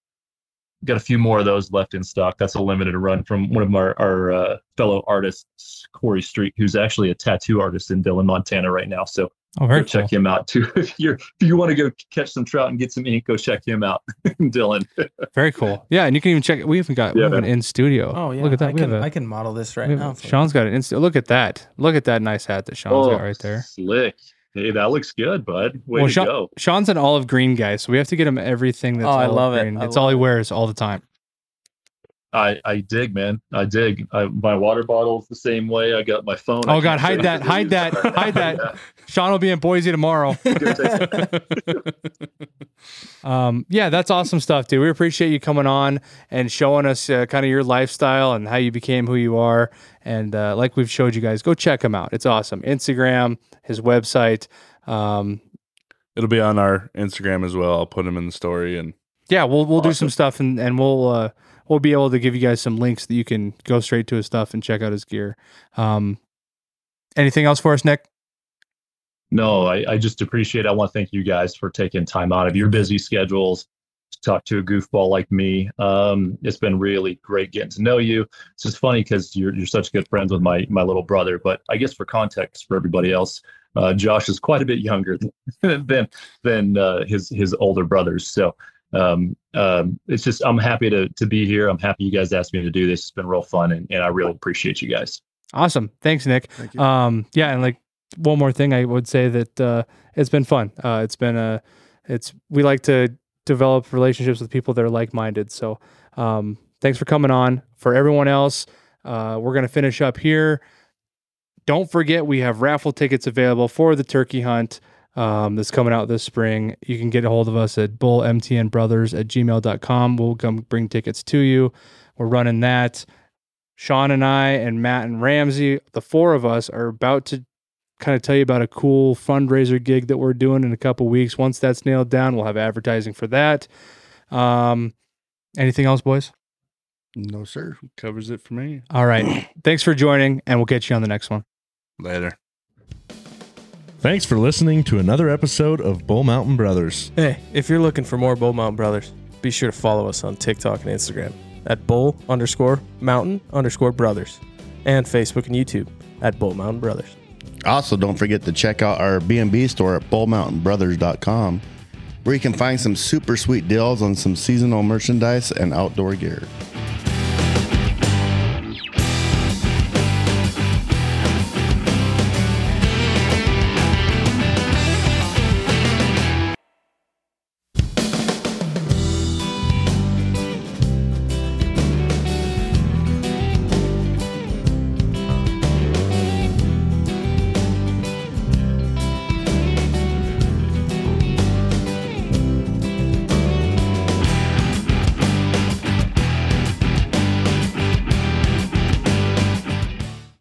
Got a few more of those left in stock. That's a limited run from one of our, our uh, fellow artists, Corey Street, who's actually a tattoo artist in Dillon, Montana right now. So Oh, very go check cool. him out too. If you're if you want to go catch some trout and get some ink, go check him out, Dillon. Very cool. Yeah, and you can even check. We even got we have an man. in studio. Oh yeah. look at that. I we can, have a, I can model this right have- now. for you. Sean's got an in Look at that. Look at that nice hat that Sean's got oh, right there. Oh, Slick. Hey, that looks good, bud. Way Well, to Sean- go. Sean's an olive green guy, so we have to get him everything that's Oh, I olive love it. green. I It's all love he it. wears all the time. I, I dig, man. I dig. I, my water bottle's the same way. I got my phone. I Oh, God, keep hide that, hide that, hide that. Sean will be in Boise tomorrow. um, yeah, that's awesome stuff, dude. We appreciate you coming on and showing us uh, kind of your lifestyle and how you became who you are. And uh, like we've showed you guys, go check him out. It's awesome. Instagram, his website. Um, It'll be on our Instagram as well. I'll put him in the story and yeah, we'll we'll do some stuff and and we'll uh, we'll be able to give you guys some links that you can go straight to his stuff and check out his gear. Um, anything else for us, Nic? No, I, I just appreciate. I want to thank you guys for taking time out of your busy schedules to talk to a goofball like me. Um, it's been really great getting to know you. It's just funny because you're you're such good friends with my my little brother. But I guess for context for everybody else, uh, Josh is quite a bit younger than than, than uh, his his older brothers. So um, um, it's just I'm happy to to be here. I'm happy you guys asked me to do this. It's been real fun, and, and I really appreciate you guys. Awesome. Thanks, Nic. Thank. Um, yeah, and like one more thing, I would say that uh, it's been fun. Uh, it's been a, it's we like to develop relationships with people that are like minded. So, um, thanks for coming on. For everyone else, uh, we're gonna finish up here. Don't forget, we have raffle tickets available for the turkey hunt um, that's coming out this spring. You can get a hold of us at bullmtnbrothers at gmail.com. We'll come bring tickets to you. We're running that. Sean and I and Matt and Ramsey, the four of us, are about to kind of tell you about a cool fundraiser gig that we're doing in a couple weeks. Once that's nailed down, we'll have advertising for that. Um, anything else, boys? No, sir. Covers it for me. All right. Thanks for joining, and we'll get you on the next one. Later. Thanks for listening to another episode of Bull Mountain Brothers. Hey, if you're looking for more Bull Mountain Brothers, be sure to follow us on TikTok and Instagram at Bull underscore Mountain underscore Brothers and Facebook and YouTube at Bull Mountain Brothers. Also, don't forget to check out our BMB store at bullmountainbrothers.com where you can find some super sweet deals on some seasonal merchandise and outdoor gear.